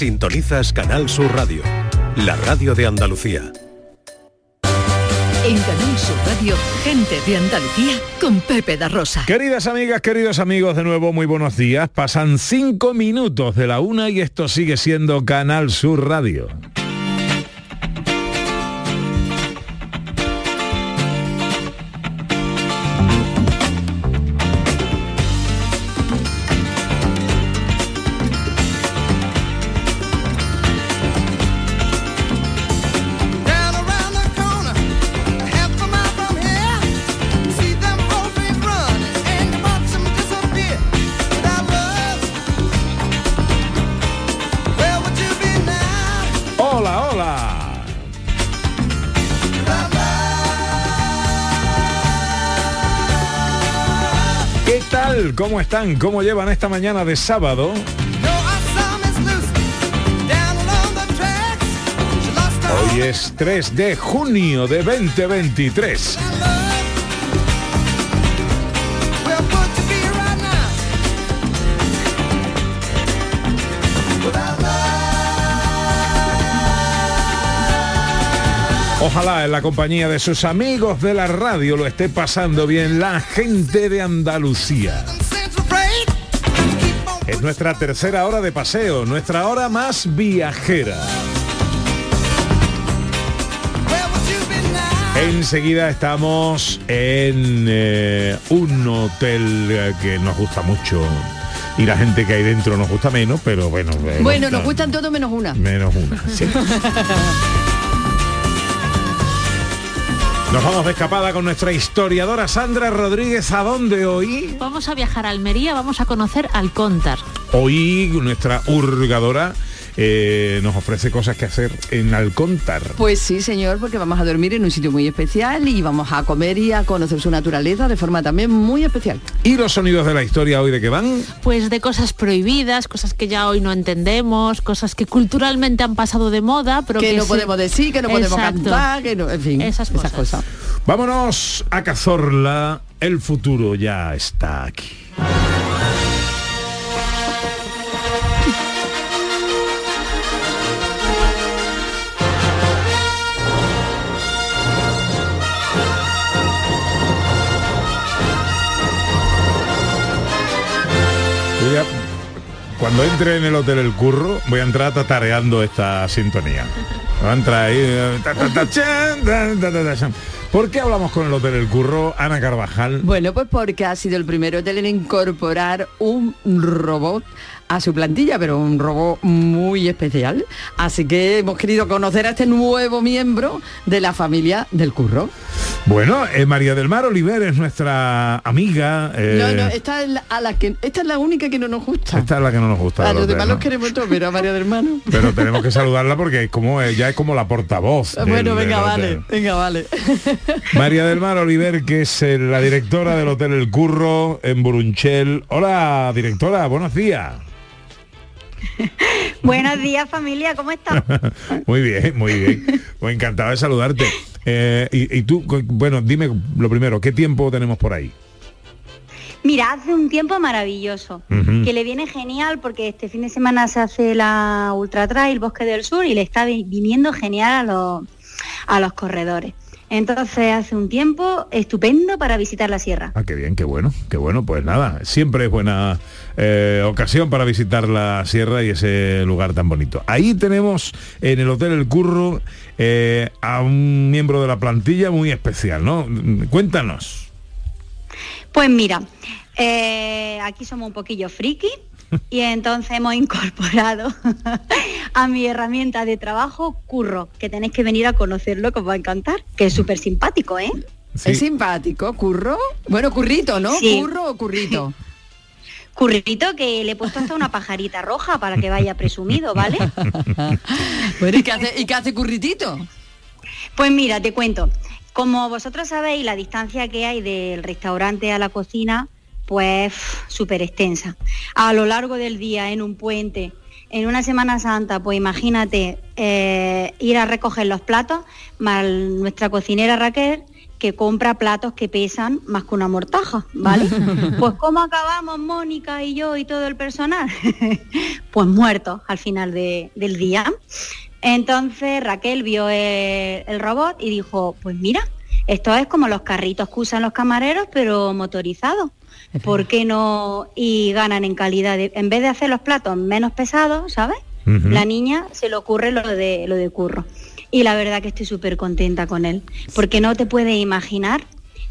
Sintonizas Canal Sur Radio, la radio de Andalucía. En Canal Sur Radio, gente de Andalucía con Pepe da Rosa. Queridas amigas, queridos amigos, de nuevo muy buenos días. Pasan cinco minutos de la una y esto sigue siendo Canal Sur Radio. ¿Cómo están? ¿Cómo llevan esta mañana de sábado? Hoy es 3 de junio de 2023. Ojalá en la compañía de sus amigos de la radio lo esté pasando bien la gente de Andalucía. Es nuestra tercera hora de paseo, nuestra hora más viajera. Enseguida estamos en eh, un hotel que nos gusta mucho y la gente que hay dentro nos gusta menos, pero bueno. Bueno, no- nos gustan todos menos una. Menos una, sí. Nos vamos de escapada con nuestra historiadora Sandra Rodríguez. ¿A dónde hoy? Vamos a viajar a Almería, vamos a conocer Alcóntar. Hoy nuestra hurgadora eh, nos ofrece cosas que hacer en Alcóntar. Pues sí, señor, porque vamos a dormir en un sitio muy especial y vamos a comer y a conocer su naturaleza de forma también muy especial. ¿Y los sonidos de la historia hoy de qué van? Pues de cosas prohibidas, cosas que ya hoy no entendemos, cosas que culturalmente han pasado de moda, pero que que no se- podemos decir, que no podemos cantar, que no, en fin, Esas cosas. Vámonos a Cazorla. El futuro ya está aquí. Cuando entre en el hotel El Curro, voy a entrar tatareando esta sintonía. Va a entrar ahí. ¿Por qué hablamos con el hotel El Curro, Ana Carvajal? Bueno, pues porque ha sido el primer hotel en incorporar un robot a su plantilla, pero un robot muy especial. Así que hemos querido conocer a este nuevo miembro de la familia del curro. Bueno, eh, María del Mar Oliver es nuestra amiga. eh, No, no, esta es la, a la que, esta es la única que no nos gusta. esta es la que no nos gusta. a los demás ¿no? los queremos todos, pero a María del Hermano. Pero tenemos que saludarla porque es como ella es como la portavoz. del- bueno, venga, vale, venga, vale. María del Mar Oliver, que es eh, la directora del Hotel El Curro en Burunchel. Hola, directora, buenos días. Buenos días familia, ¿cómo estás? muy bien, muy bien. Pues encantado de saludarte. Eh, y, y tú, bueno, dime lo primero, ¿qué tiempo tenemos por ahí? Mira, hace un tiempo maravilloso, que le viene genial porque este fin de semana se hace la Ultra Trail Bosque del Sur y le está vi- viniendo genial a los, a los corredores. Entonces hace un tiempo estupendo para visitar la sierra. Ah, qué bien, qué bueno, qué bueno. Pues nada, siempre es buena eh, ocasión para visitar la sierra y ese lugar tan bonito. Ahí tenemos en el Hotel El Curro eh, a un miembro de la plantilla muy especial, ¿no? Cuéntanos. Pues mira, eh, aquí somos un poquillo friki y entonces hemos incorporado a mi herramienta de trabajo Curro, que tenéis que venir a conocerlo, que os va a encantar, que es súper simpático, ¿eh? Sí. Es simpático, curro. Bueno, currito, ¿no? Sí. Curro o currito. Currito que le he puesto hasta una pajarita roja para que vaya presumido, ¿vale? Bueno, ¿y qué hace, y qué hace curritito? Pues mira, te cuento. Como vosotros sabéis, la distancia que hay del restaurante a la cocina, pues súper extensa. A lo largo del día, en un puente, en una Semana Santa, pues imagínate eh, ir a recoger los platos, más nuestra cocinera Raquel, que compra platos que pesan más que una mortaja, ¿vale? Pues ¿cómo acabamos Mónica y yo y todo el personal? pues muertos al final de- del día. Entonces Raquel vio el, el robot y dijo, pues mira, esto es como los carritos que usan los camareros, pero motorizados. ¿Por qué no? Y ganan en calidad. de- en vez de hacer los platos menos pesados, ¿sabes? La niña se le ocurre lo de, lo de curro. Y la verdad que estoy súper contenta con él. Porque no te puedes imaginar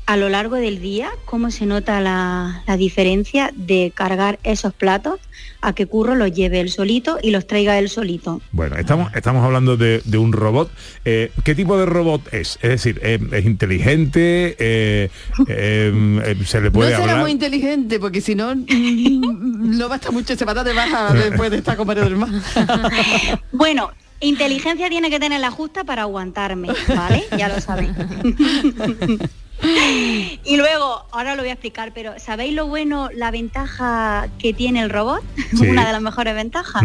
a lo largo del día cómo se nota la, la diferencia de cargar esos platos a que Curro los lleve él solito y los traiga él solito. Bueno, estamos, estamos hablando de, de un robot. Eh, ¿Qué tipo de robot es? Es decir, eh, ¿es inteligente? Eh, eh, eh, ¿Se le No puede será hablar? muy inteligente, porque si no, no basta mucho semana de baja después de estar con Mario del Mar. Bueno, inteligencia tiene que tener la justa para aguantarme, ¿vale? Ya lo sabéis. Y luego, ahora lo voy a explicar, pero ¿sabéis lo bueno, la ventaja que tiene el robot? Sí. Una de las mejores ventajas.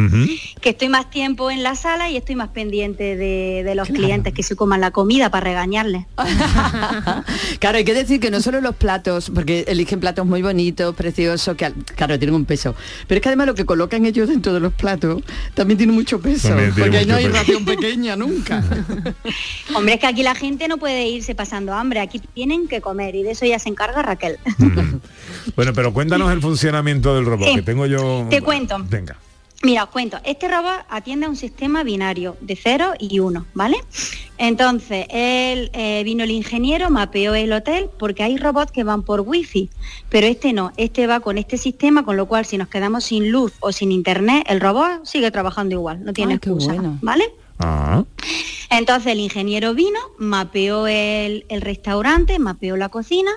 Que estoy más tiempo en la sala y estoy más pendiente de, de los Claro. clientes que se coman la comida para regañarles. Claro, hay que decir que no solo los platos, porque eligen platos muy bonitos, preciosos, que al- claro, tienen un peso. Pero es que además lo que colocan ellos dentro de los platos también tiene mucho peso. Tiene Porque ahí no mucho hay peso. ración pequeña nunca. Hombre, es que aquí la gente no puede irse pasando hambre, aquí tienen que comer y de eso ya se encarga Raquel. Mm. Bueno, pero cuéntanos el funcionamiento del robot, que tengo yo... Te cuento. Venga. Mira, os cuento, este robot atiende a un sistema binario de 0 y 1, ¿vale? Entonces, él, eh, vino el ingeniero, mapeó el hotel, porque hay robots que van por wifi, pero este no, este va con este sistema, con lo cual si nos quedamos sin luz o sin internet, el robot sigue trabajando igual, no tiene Ay, qué excusa, bueno. ¿vale? Ah, Entonces el ingeniero vino, mapeó el, el restaurante, mapeó la cocina.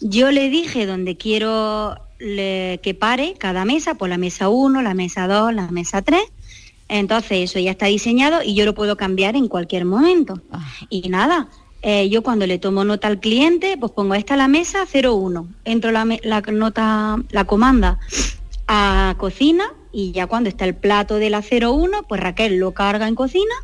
Yo le dije dónde quiero le- que pare cada mesa, pues la mesa 1, la mesa 2, la mesa 3. Entonces eso ya está diseñado y yo lo puedo cambiar en cualquier momento. Ah. Y nada, eh, yo cuando le tomo nota al cliente, pues pongo esta la mesa 01, entro la nota, la comanda a cocina y ya cuando está el plato de la 01, pues Raquel lo carga en cocina,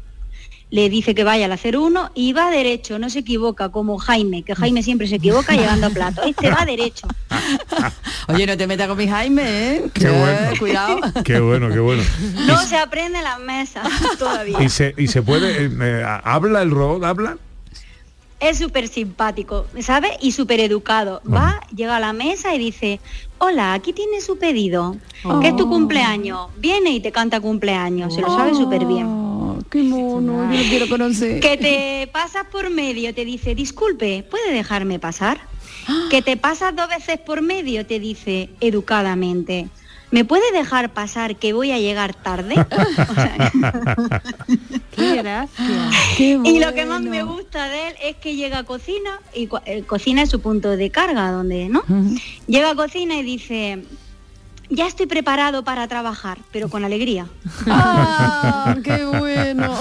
le dice que vaya a la 01 y va derecho, no se equivoca como Jaime, que Jaime siempre se equivoca llegando a plato. Este va derecho. Oye, no te metas con mi Jaime, ¿eh? Qué Eh, bueno. Cuidado. qué bueno, qué bueno. No se aprende en las mesas todavía. ¿Y se, y se puede... eh, eh, ¿Habla el robot? ¿Habla? Es súper simpático, ¿sabes? Y súper educado. Va, llega a la mesa y dice, hola, aquí tiene su pedido. ¿Qué es tu cumpleaños? Viene y te canta cumpleaños, se lo sabe súper bien. Oh, qué mono, yo lo quiero conocer. Que te pasas por medio, te dice, disculpe, ¿puede dejarme pasar? Que te pasas dos veces por medio, te dice educadamente, ¿me puede dejar pasar que voy a llegar tarde? O sea, Qué gracia. Qué Y lo que más me gusta de él es que llega a cocina y eh, cocina es su punto de carga, donde, ¿no? Llega a cocina y dice, ya estoy preparado para trabajar, pero con alegría. Ah, qué bueno.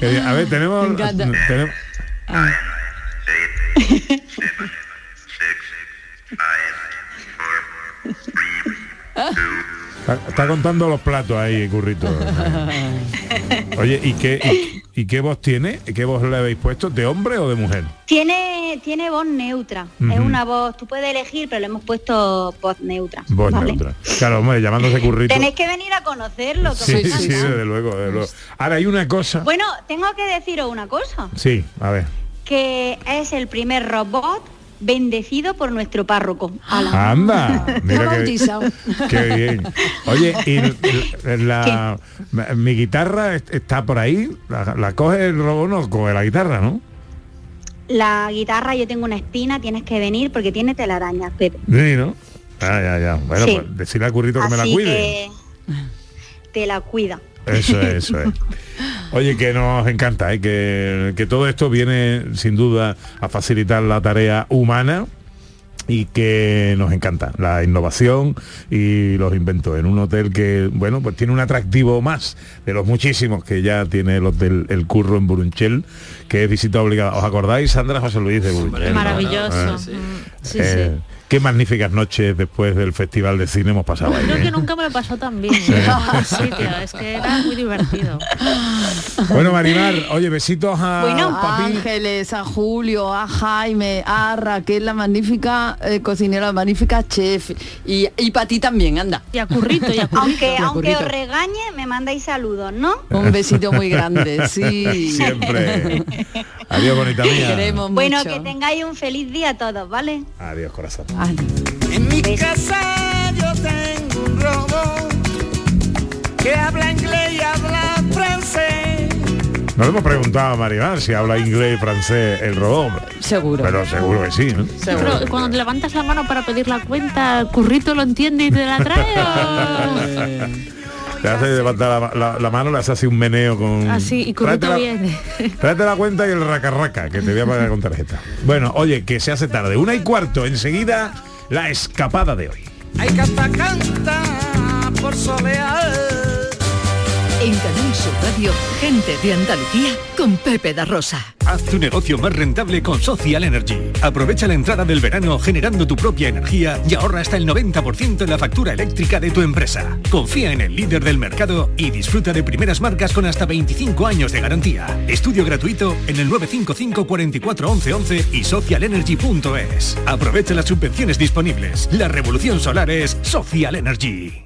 Eh, a ver, tenemos... Me encanta. Está, está contando los platos ahí, currito. Oye, ¿y qué, y, y qué voz tiene? ¿Qué voz le habéis puesto? ¿De hombre o de mujer? Tiene, tiene voz neutra, es una voz, tú puedes elegir, pero le hemos puesto voz neutra. Voz ¿vale? neutra. Claro, hombre, llamándose currito. Tenéis que venir a conocerlo. que Sí, sí, encanta. desde luego, desde luego. Ahora hay una cosa. Bueno, tengo que deciros una cosa, Sí, a ver. que es el primer robot bendecido por nuestro párroco. Ala. Anda, mira bautizado. qué bien. Oye, y la, mi guitarra est- está por ahí, la, la coge el robot, no coge la guitarra, ¿no? La guitarra, yo tengo una espina, tienes que venir porque tiene telarañas, Pepe. Sí, ¿no? Ah, ya, ya. Bueno, Sí. pues decirle al currito que me la cuide. que te la cuida. Eso es, eso es. Oye, que nos encanta, ¿eh? que, que todo esto viene sin duda a facilitar la tarea humana y que nos encanta la innovación y los inventos en un hotel que, bueno, pues tiene un atractivo más de los muchísimos que ya tiene el hotel El Curro en Burunchel, que es visita obligada. ¿Os acordáis, Sandra José Luis de Burunchel? Maravilloso. Mm, Sí, eh, sí. Qué magníficas noches después del Festival de Cine hemos pasado ahí. Creo ¿eh? que nunca me lo pasó tan bien. Sí, tío, es que era muy divertido. Bueno, Marimar, oye, besitos a Bueno. Ángeles, a Julio, a Jaime, a Raquel, la magnífica eh, cocinera, la magnífica chef. Y, y para ti también, anda. Y a Currito, y a Currito. Aunque, aunque os regañe, me mandáis saludos, ¿no? Un besito muy grande, sí. Siempre. Adiós, bonita mía. queremos Bueno, mucho. que tengáis un feliz día todos, ¿vale? Adiós, corazón. Ay, En mi casa yo tengo un robot que habla inglés y habla francés. Nos hemos preguntado a Marimar si habla inglés y francés el robot. seguro. Pero seguro que sí, ¿no? seguro. Pero cuando levantas la mano para pedir la cuenta, Currito lo entiende y te la trae o... Te hace levantar la, la- la mano, le hace así un meneo con... Así, y Tráete Currito viene. Tráete la cuenta y el raca raca, que te voy a pagar con tarjeta. Bueno, oye, que se hace tarde. Una y cuarto, enseguida, la escapada de hoy. Hay que hasta canta por solear. En Canal Sur Radio, gente de Andalucía con Pepe da Rosa. Haz tu negocio más rentable con Social Energy. Aprovecha la entrada del verano generando tu propia energía y ahorra hasta el 90% en la factura eléctrica de tu empresa. Confía en el líder del mercado y disfruta de primeras marcas con hasta 25 años de garantía. Estudio gratuito en el 955 44 11 11 y socialenergy.es. Aprovecha las subvenciones disponibles. La revolución solar es Social Energy.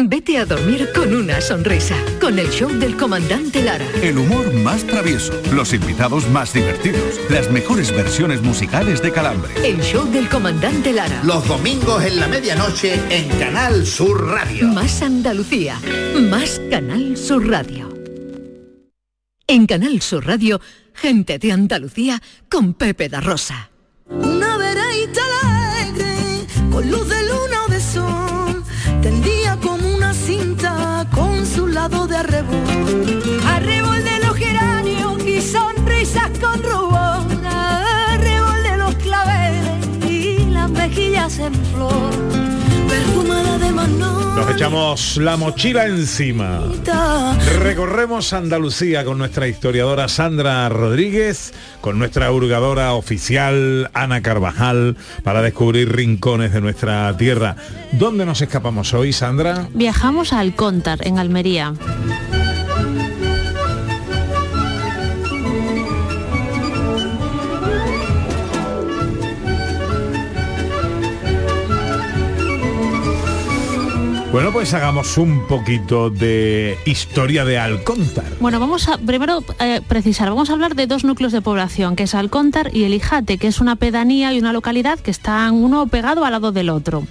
Vete a dormir con una sonrisa, con el show del comandante Lara. El humor más travieso, los invitados más divertidos, las mejores versiones musicales de Calambre. El show del comandante Lara. Los domingos en la medianoche en Canal Sur Radio. Más Andalucía, más Canal Sur Radio. En Canal Sur Radio, gente de Andalucía con Pepe da Rosa. Una veredita alegre, con luz de luna o de sol, lado de arrebol. Arrebol de los geranios y sonrisas con rubor, arrebol de los claveles y las mejillas en flor. Nos echamos la mochila encima. Recorremos Andalucía con nuestra historiadora Sandra Rodríguez, con nuestra hurgadora oficial Ana Carvajal, para descubrir rincones de nuestra tierra. ¿Dónde nos escapamos hoy, Sandra? Viajamos a Alcóntar, en Almería. Bueno, pues hagamos un poquito de historia de Alcóntar. Bueno, vamos a primero eh, precisar, vamos a hablar de dos núcleos de población, que es Alcóntar y El Ijate, que es una pedanía y una localidad que están uno pegado al lado del otro.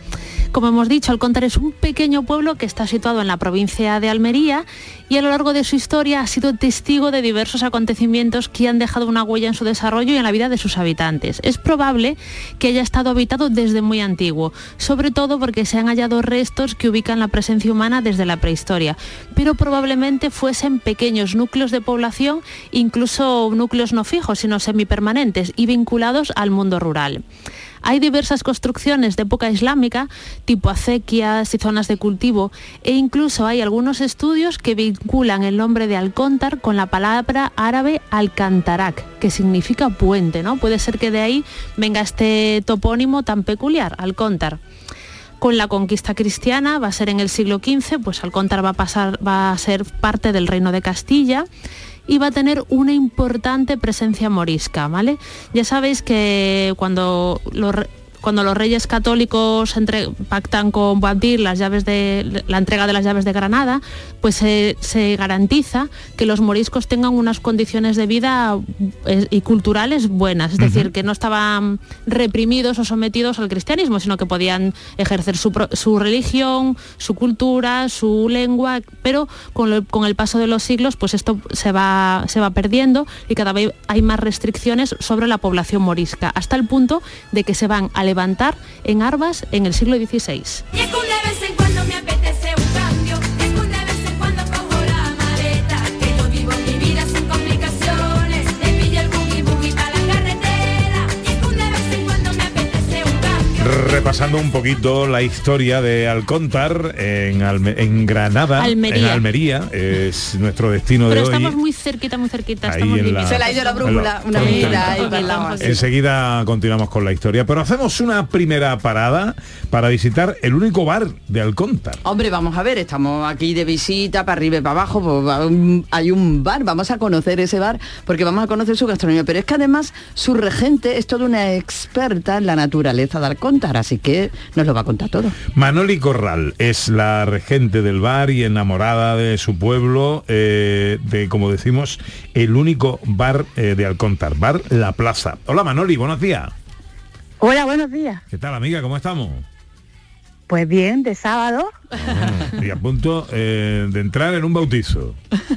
Como hemos dicho, Alcóntar es un pequeño pueblo que está situado en la provincia de Almería y a lo largo de su historia ha sido testigo de diversos acontecimientos que han dejado una huella en su desarrollo y en la vida de sus habitantes. Es probable que haya estado habitado desde muy antiguo, sobre todo porque se han hallado restos que ubican la presencia humana desde la prehistoria, pero probablemente fuesen pequeños núcleos de población, incluso núcleos no fijos, sino semipermanentes y vinculados al mundo rural. Hay diversas construcciones de época islámica, tipo acequias y zonas de cultivo, e incluso hay algunos estudios que vinculan el nombre de Alcóntar con la palabra árabe Alcantarak, que significa puente, ¿no? Puede ser que de ahí venga este topónimo tan peculiar, Alcóntar. Con la conquista cristiana, va a ser en el siglo XV, pues Alcóntar va a, pasar, va a ser parte del reino de Castilla y va a tener una importante presencia morisca, ¿vale? Ya sabéis que cuando los, cuando los reyes católicos entre, pactan con Boabdil las llaves de la entrega de las llaves de Granada, pues se, se garantiza que los moriscos tengan unas condiciones de vida eh, y culturales buenas, es decir, que no estaban reprimidos o sometidos al cristianismo, sino que podían ejercer su, su religión, su cultura, su lengua, pero con, lo- con el paso de los siglos, pues esto se va, se va perdiendo y cada vez hay más restricciones sobre la población morisca, hasta el punto de que se van a levantar en armas en el siglo XVI. Repasando un poquito la historia de Alcóntar en, Alme- en Granada, Almería. en Almería, es nuestro destino Pero de hoy. estamos muy cerquita, muy cerquita. Ahí estamos en la-. Se le ha ido la brújula, una así. Enseguida continuamos con la historia, pero hacemos una primera parada para visitar el único bar de Alcóntar. Hombre, vamos a ver, estamos aquí de visita, para arriba y para abajo, pues, hay un bar, vamos a conocer ese bar, porque vamos a conocer su gastronomía, pero es que además su regente es toda una experta en la naturaleza de Alcóntar, así que nos lo va a contar todo. Manoli Corral es la regente del bar y enamorada de su pueblo, eh, de, como decimos, el único bar eh, de Alcóntar, Bar La Plaza. Hola Manoli, buenos días. Hola, buenos días. ¿Qué tal amiga? ¿Cómo estamos? Pues bien, de sábado. Y a punto eh, de entrar en un bautizo.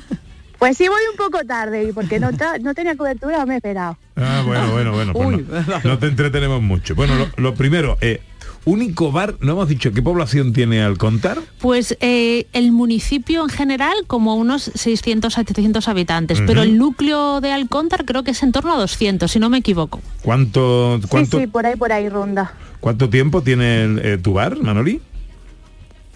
Pues sí voy un poco tarde y porque no, tenía cobertura me he esperado. Ah, bueno, bueno, bueno. pues Uy. no, no te entretenemos mucho. Bueno, lo, lo primero, eh, único bar, no hemos dicho qué población tiene Alcóntar. Pues eh, el municipio en general como unos 600 a 700 habitantes, pero el núcleo de Alcóntar creo que es en torno a 200, si no me equivoco. ¿Cuánto, cuánto, Sí, sí, por ahí, por ahí ronda. ¿Cuánto tiempo tiene el, eh, tu bar, Manoli?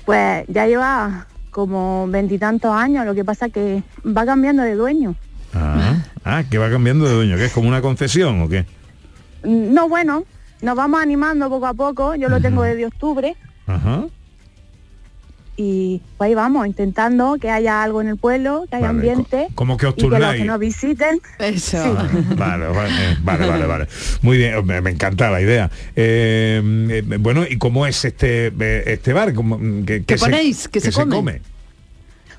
Pues ya lleva como veintitantos años, lo que pasa que va cambiando de dueño. Ah, ah, que va cambiando de dueño, que es como una concesión o qué. Mm, No, bueno, nos vamos animando poco a poco, yo lo tengo desde octubre Ajá. y pues ahí vamos, intentando que haya algo en el pueblo, que haya Vale, ambiente. como que os y que los turnáis. que nos visiten. Eso. Vale, vale, eh, vale, vale, vale. Muy bien, me, me encanta la idea. Eh, eh, bueno, ¿y cómo es este este bar? ¿Cómo, mm, que, ¿Qué se- ponéis? ¿Qué se come?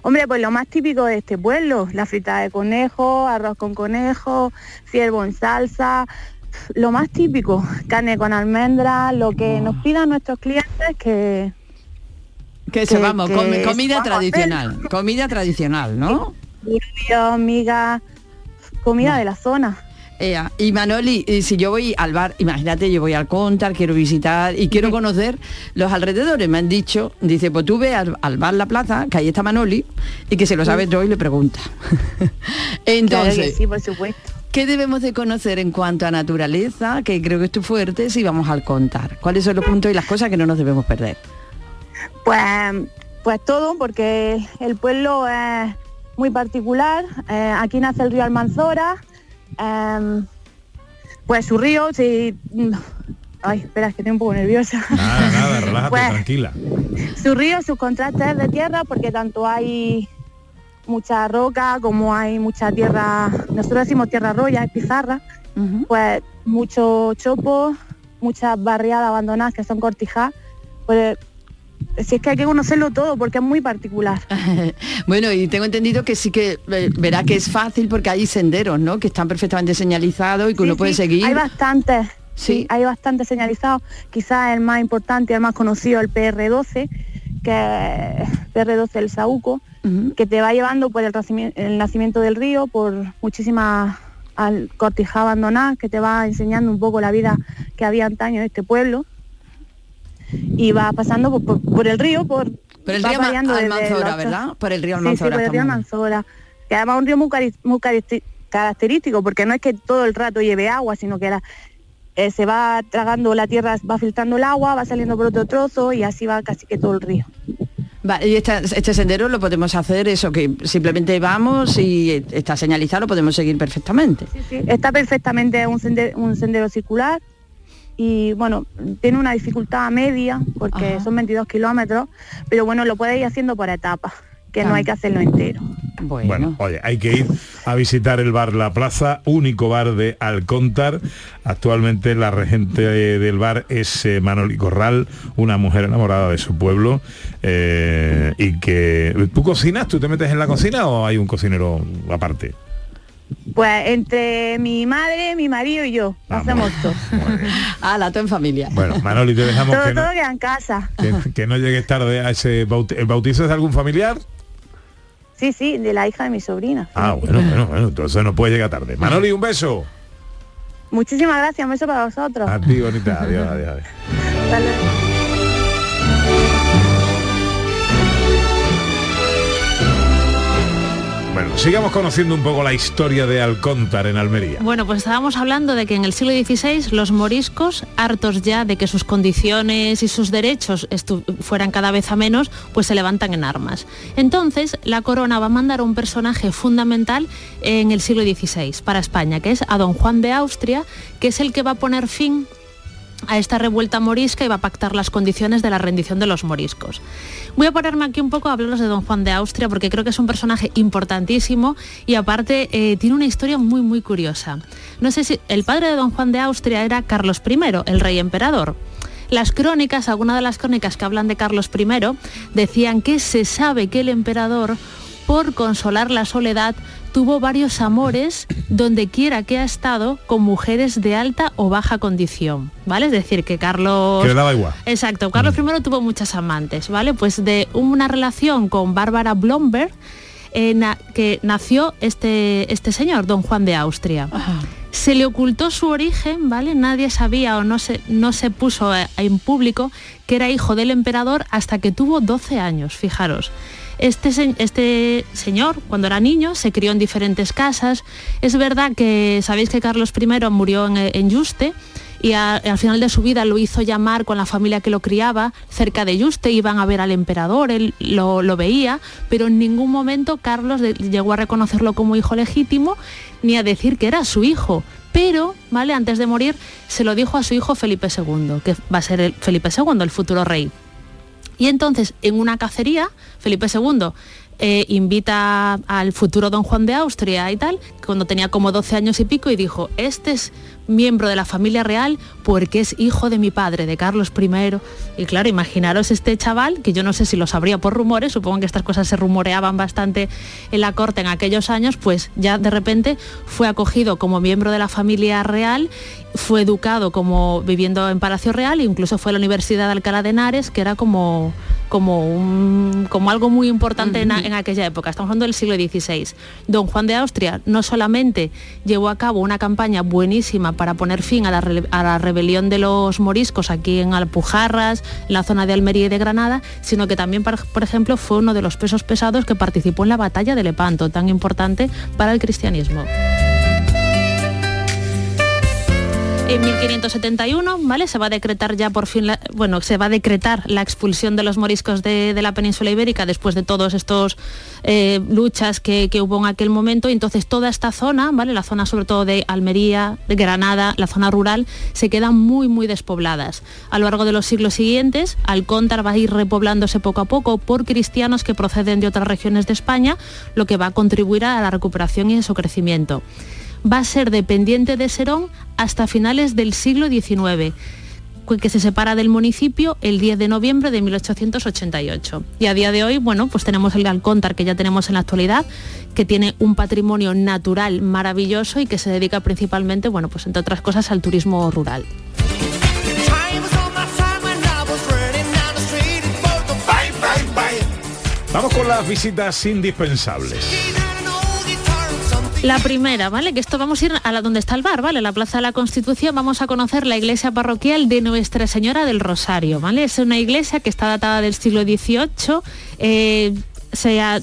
Hombre, pues lo más típico de este pueblo, la frita de conejo, arroz con conejo, ciervo en salsa, lo más típico, carne con almendras, lo que nos pidan nuestros clientes que... Que se vamos, que comi- comida tradicional, comida tradicional, ¿no? Migas, comida de la zona. Ea, y Manoli, y si yo voy al bar, imagínate, yo voy al Contar, quiero visitar y quiero conocer los alrededores. Me han dicho, dice, pues tú ve al, al bar La Plaza, que ahí está Manoli, y que se lo sabe todo y le pregunta. Entonces, Claro que sí, por supuesto. ¿Qué debemos de conocer en cuanto a naturaleza, que creo que es tu fuerte, si vamos al Contar? ¿Cuáles son los puntos y las cosas que no nos debemos perder? Pues, pues todo, porque el pueblo es muy particular. Eh, aquí nace el río Almanzora. em, pues su río, sí. mm, Ay, espera, es que estoy un poco nerviosa. Nada, nada, relájate, Pues- tranquila. Su río, sus contrastes de tierra, porque tanto hay mucha roca como hay mucha tierra, nosotros decimos tierra roya, es pizarra, pues mucho chopo, muchas barriadas abandonadas que son cortijadas, pues si es que hay que conocerlo todo porque es muy particular. Bueno, y tengo entendido que sí que eh, verá que es fácil porque hay senderos, ¿no? Que están perfectamente señalizados y que uno puede sí, seguir. Hay bastantes, sí, hay bastantes señalizados. Quizás el más importante y el más conocido, el PR12, que es PR12 del Saúco, que te va llevando por el, el nacimiento del río, por muchísimas al cortija abandonadas, que te va enseñando un poco la vida que había antaño en este pueblo. Y va pasando por, por- por el río, por, Por el río Almanzora, ¿verdad? Por el río Sí, sí, Almanzora por el río. Almanzora. Que además es un río muy, muy característico, porque no es que todo el rato lleve agua, sino que la- eh, se va tragando la tierra, va filtrando el agua, va saliendo por otro trozo y así va casi que todo el río. Y esta- este sendero lo podemos hacer eso, que simplemente vamos y está señalizado, lo podemos seguir perfectamente. Sí, está perfectamente un sendero, un sendero circular y bueno, tiene una dificultad media porque son 22 kilómetros, pero bueno, lo puedes ir haciendo por etapas, que no hay que hacerlo entero. Bueno. oye, hay que ir a visitar el bar La Plaza, único bar de Alcóntar. Actualmente la regente del bar es eh, Manoli Corral, una mujer enamorada de su pueblo eh, y que... ¿Tú cocinas? ¿Tú te metes en la cocina o hay un cocinero aparte? Pues entre mi madre, mi marido y yo, hacemos todo. Ah, la en familia. Bueno, Manoli, te dejamos Todo, que no, en casa. que, que no llegues tarde a ese bautizo. ¿El bautizo es de algún familiar? Sí, sí, de la hija de mi sobrina. Ah, bueno, bueno, bueno, entonces no puede llegar tarde. Manoli, un beso. Muchísimas gracias, un beso para vosotros. A ti, bonita. Adiós, adiós, adiós. Bueno, sigamos conociendo un poco la historia de Alcóntar en Almería. Bueno, pues estábamos hablando de que en el siglo XVI los moriscos, hartos ya de que sus condiciones y sus derechos fueran cada vez a menos, pues se levantan en armas. Entonces, la corona va a mandar a un personaje fundamental en el siglo XVI para España, que es a don Juan de Austria, que es el que va a poner fin a esta revuelta morisca y va a pactar las condiciones de la rendición de los moriscos. Voy a ponerme aquí un poco a hablaros de don Juan de Austria porque creo que es un personaje importantísimo y aparte eh, tiene una historia muy muy curiosa. No sé si el padre de don Juan de Austria era Carlos I, el rey emperador. Las crónicas, algunas de las crónicas que hablan de Carlos I, decían que se sabe que el emperador, por consolar la soledad, tuvo varios amores donde quiera que ha estado con mujeres de alta o baja condición, ¿vale? Es decir, que Carlos... Que le daba igual. Exacto, Carlos mm. I tuvo muchas amantes, ¿vale? Pues de una relación con Bárbara Blomberg, eh, que nació este, este señor, don Juan de Austria. Se le ocultó su origen, ¿vale? Nadie sabía o no se, no se puso en público que era hijo del emperador hasta que tuvo 12 años, fijaros. Este, este, señor, cuando era niño, se crió en diferentes casas. Es verdad que sabéis que Carlos I murió en, Yuste y al final de su vida lo hizo llamar con la familia que lo criaba cerca de Yuste, iban a ver al emperador, él lo, veía, pero en ningún momento Carlos llegó a reconocerlo como hijo legítimo ni a decir que era su hijo. Pero, ¿vale? Antes de morir, se lo dijo a su hijo Felipe II, que va a ser el Felipe II, el futuro rey. Y entonces, en una cacería, Felipe II eh, invita al futuro don Juan de Austria y tal, cuando tenía como 12 años y pico, y dijo, este es miembro de la familia real porque es hijo de mi padre, de Carlos I. Y claro, imaginaros este chaval, que yo no sé si lo sabría por rumores, supongo que estas cosas se rumoreaban bastante en la corte en aquellos años, pues ya de repente fue acogido como miembro de la familia real, fue educado como viviendo en Palacio Real, e incluso fue a la Universidad de Alcalá de Henares, que era como como, un, como algo muy importante en, aquella época. Estamos hablando del siglo XVI. Don Juan de Austria no solamente llevó a cabo una campaña buenísima para poner fin a la, a la rebelión de los moriscos aquí en Alpujarras, en la zona de Almería y de Granada, sino que también, por ejemplo, fue uno de los pesos pesados que participó en la batalla de Lepanto, tan importante para el cristianismo. En 1571, ¿vale? Se va a decretar ya por fin, bueno, se va a decretar la expulsión de los moriscos de, la península ibérica después de todos estos eh, luchas que, hubo en aquel momento. Y entonces toda esta zona, ¿vale? La zona sobre todo de Almería, de Granada, la zona rural, se quedan muy, muy despobladas. A lo largo de los siglos siguientes, Alcóntar va a ir repoblándose poco a poco por cristianos que proceden de otras regiones de España, lo que va a contribuir a la recuperación y a su crecimiento va a ser dependiente de Serón hasta finales del siglo XIX que se separa del municipio el 10 de noviembre de 1888. Y a día de hoy, bueno, pues tenemos el Alcóntar que ya tenemos en la actualidad, que tiene un patrimonio natural maravilloso y que se dedica principalmente, bueno, pues entre otras cosas al turismo rural. Vamos con las visitas indispensables. La primera, ¿vale? Que esto vamos a ir a la donde está el bar, ¿vale? La Plaza de la Constitución, vamos a conocer la iglesia parroquial de Nuestra Señora del Rosario, ¿vale? Es una iglesia que está datada del siglo XVIII. Eh,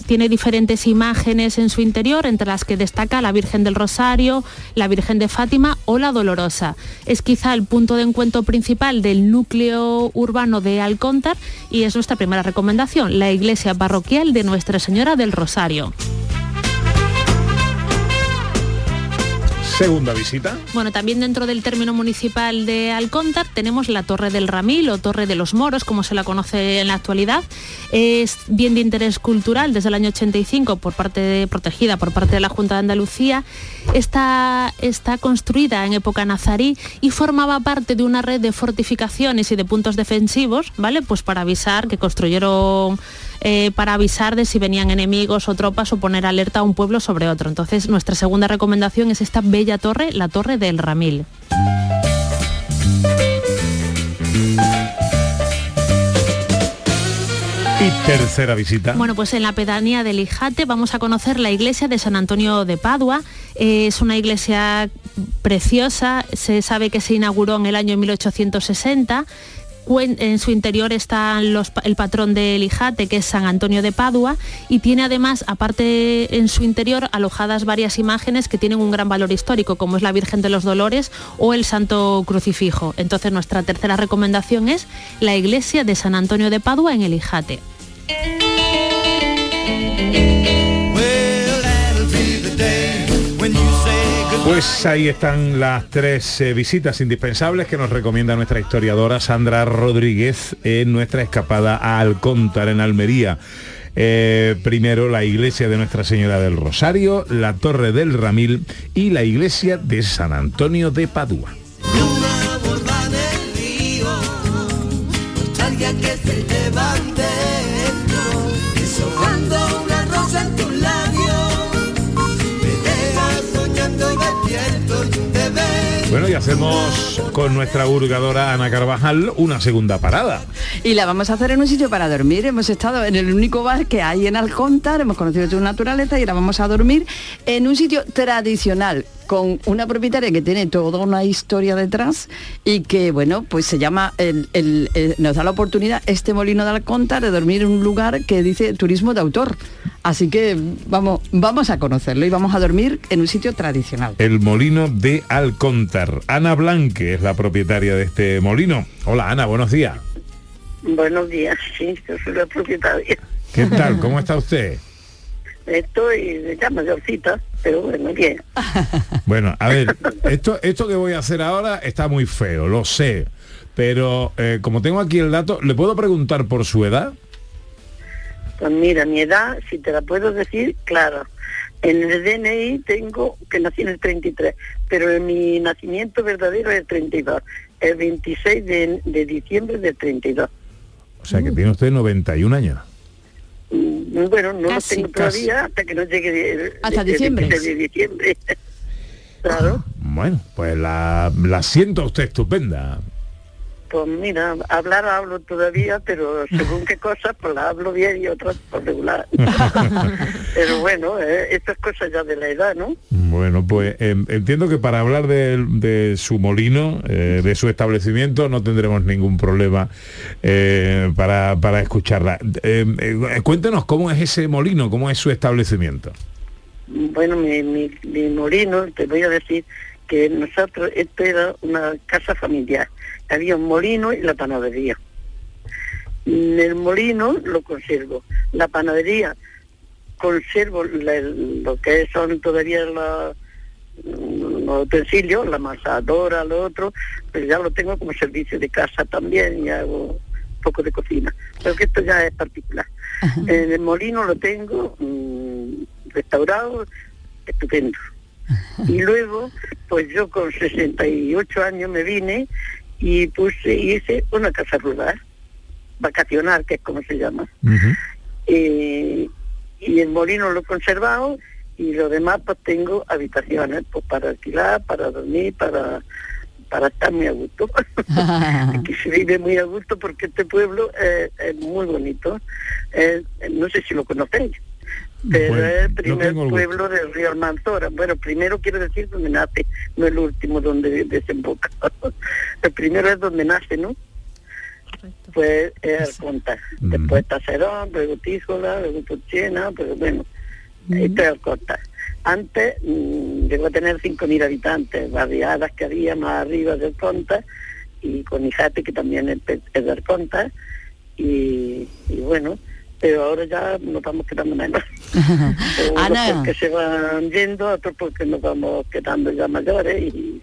tiene diferentes imágenes en su interior, entre las que destaca la Virgen del Rosario, la Virgen de Fátima o la Dolorosa. Es quizá el punto de encuentro principal del núcleo urbano de Alcóntar y es nuestra primera recomendación, la iglesia parroquial de Nuestra Señora del Rosario. Segunda visita. Bueno, también dentro del término municipal de Alcóntar tenemos la Torre del Ramil o Torre de los Moros, como se la conoce en la actualidad. Es bien de interés cultural desde el año 85 por parte protegida por parte de la Junta de Andalucía. Está, está construida en época nazarí y formaba parte de una red de fortificaciones y de puntos defensivos, ¿vale? Pues para avisar que construyeron eh, para avisar de si venían enemigos o tropas o poner alerta a un pueblo sobre otro. Entonces, nuestra segunda recomendación es esta bella torre, la Torre del Ramil. Y tercera visita. Bueno, pues en la pedanía del Ijate vamos a conocer la iglesia de San Antonio de Padua. es una iglesia preciosa, se sabe que se inauguró en el año 1860 Cuen- En su interior está el patrón del Ijate, que es San Antonio de Padua, y tiene además, aparte en su interior, alojadas varias imágenes que tienen un gran valor histórico, como es la Virgen de los Dolores o el Santo Crucifijo. Entonces nuestra tercera recomendación es la iglesia de San Antonio de Padua en el Ijate. Pues ahí están las tres eh, visitas indispensables que nos recomienda nuestra historiadora Sandra Rodríguez en nuestra escapada a Alcóntar en Almería. Eh, primero la iglesia de Nuestra Señora del Rosario, la Torre del Ramil y la iglesia de San Antonio de Padua. Y hacemos con nuestra hurgadora Ana Carvajal una segunda parada. Y la vamos a hacer en un sitio para dormir. Hemos estado en el único bar que hay en Alcóntar, hemos conocido su naturaleza y ahora vamos a dormir en un sitio tradicional con una propietaria que tiene toda una historia detrás y que, bueno, pues se llama, el- el- el- nos da la oportunidad este molino de Alcóntar de dormir en un lugar que dice turismo de autor. Así que vamos, vamos a conocerlo y vamos a dormir en un sitio tradicional. El molino de Alcóntar. Ana Blanque es la propietaria de este molino. Hola Ana, buenos días. Buenos días, sí, yo soy la propietaria. ¿Qué tal? ¿Cómo está usted? Estoy ya mayorcita, pero bueno, bien. Bueno, a ver, esto, esto que voy a hacer ahora está muy feo, lo sé. Pero eh, como tengo aquí el dato, ¿le puedo preguntar por su edad? Pues mira, mi edad, si te la puedo decir, claro. En el DNI tengo que nací en el 33, pero en mi nacimiento verdadero es el 32, el 26 de, de diciembre del 32. O sea, que tiene usted 91 años. Mm, Bueno, no Casi, lo tengo todavía hasta que no llegue de- Hasta diciembre. claro. Bueno, pues la, la siento a usted estupenda. Pues mira, hablar hablo todavía, pero según qué cosas, pues la hablo bien y otras por regular. pero bueno, eh, estas cosas ya de la edad, ¿no? Bueno, pues em, entiendo que para hablar de, de su molino, eh, de su establecimiento, no tendremos ningún problema eh, para, para escucharla. Em, eh, cuéntenos cómo es ese molino, cómo es su establecimiento. Bueno, mi, mi, mi molino, te voy a decir que nosotros, esto era una casa familiar. Había un molino y la panadería. En el molino lo conservo. La panadería conservo la- lo que son todavía la- los utensilios, la amasadora, lo otro, pero ya lo tengo como servicio de casa también y hago un poco de cocina. Pero que esto ya es particular. En el molino lo tengo mm, restaurado, estupendo. Y luego, pues yo con 68 años me vine y puse, hice una casa rural, vacacional, que es como se llama. Eh, y el molino lo he conservado y lo demás pues tengo habitaciones pues para alquilar, para dormir, para para estar muy a gusto. Aquí se vive muy a gusto porque este pueblo eh, es muy bonito. Eh, no sé si lo conocéis, pero Bueno, es el primer el pueblo del río Almanzora. Bueno, primero quiero decir donde nace, no el último donde desemboca. el primero es donde nace, ¿no? Pues es Alconta. Después está Cerón, luego Tíjola, luego Turchena, pero bueno, esto es Alconta. Antes mm, llegó a tener 5.000 habitantes, barriadas que había más arriba de Alconta, y con Ijate, que también es, de- es de Alconta, y, y bueno, pero ahora ya nos vamos quedando menos. Unos Ana. porque se van yendo, otros porque nos vamos quedando ya mayores y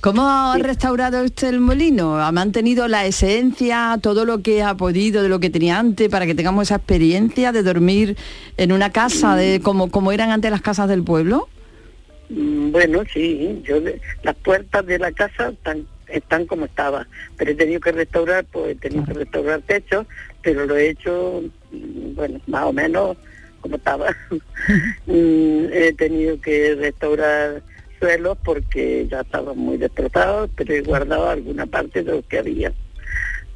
¿Cómo ha restaurado usted el molino? ¿Ha mantenido la esencia, todo lo que ha podido de lo que tenía antes para que tengamos esa experiencia de dormir en una casa de como, como eran antes las casas del pueblo? Mm, Bueno, sí, yo las puertas de la casa están, están como estaba, pero he tenido que restaurar, pues he tenido que restaurar techos, pero lo he hecho, mm, bueno, más o menos como estaba. Mm, he tenido que restaurar suelos porque ya estaban muy destrozados, pero he guardado alguna parte de lo que había.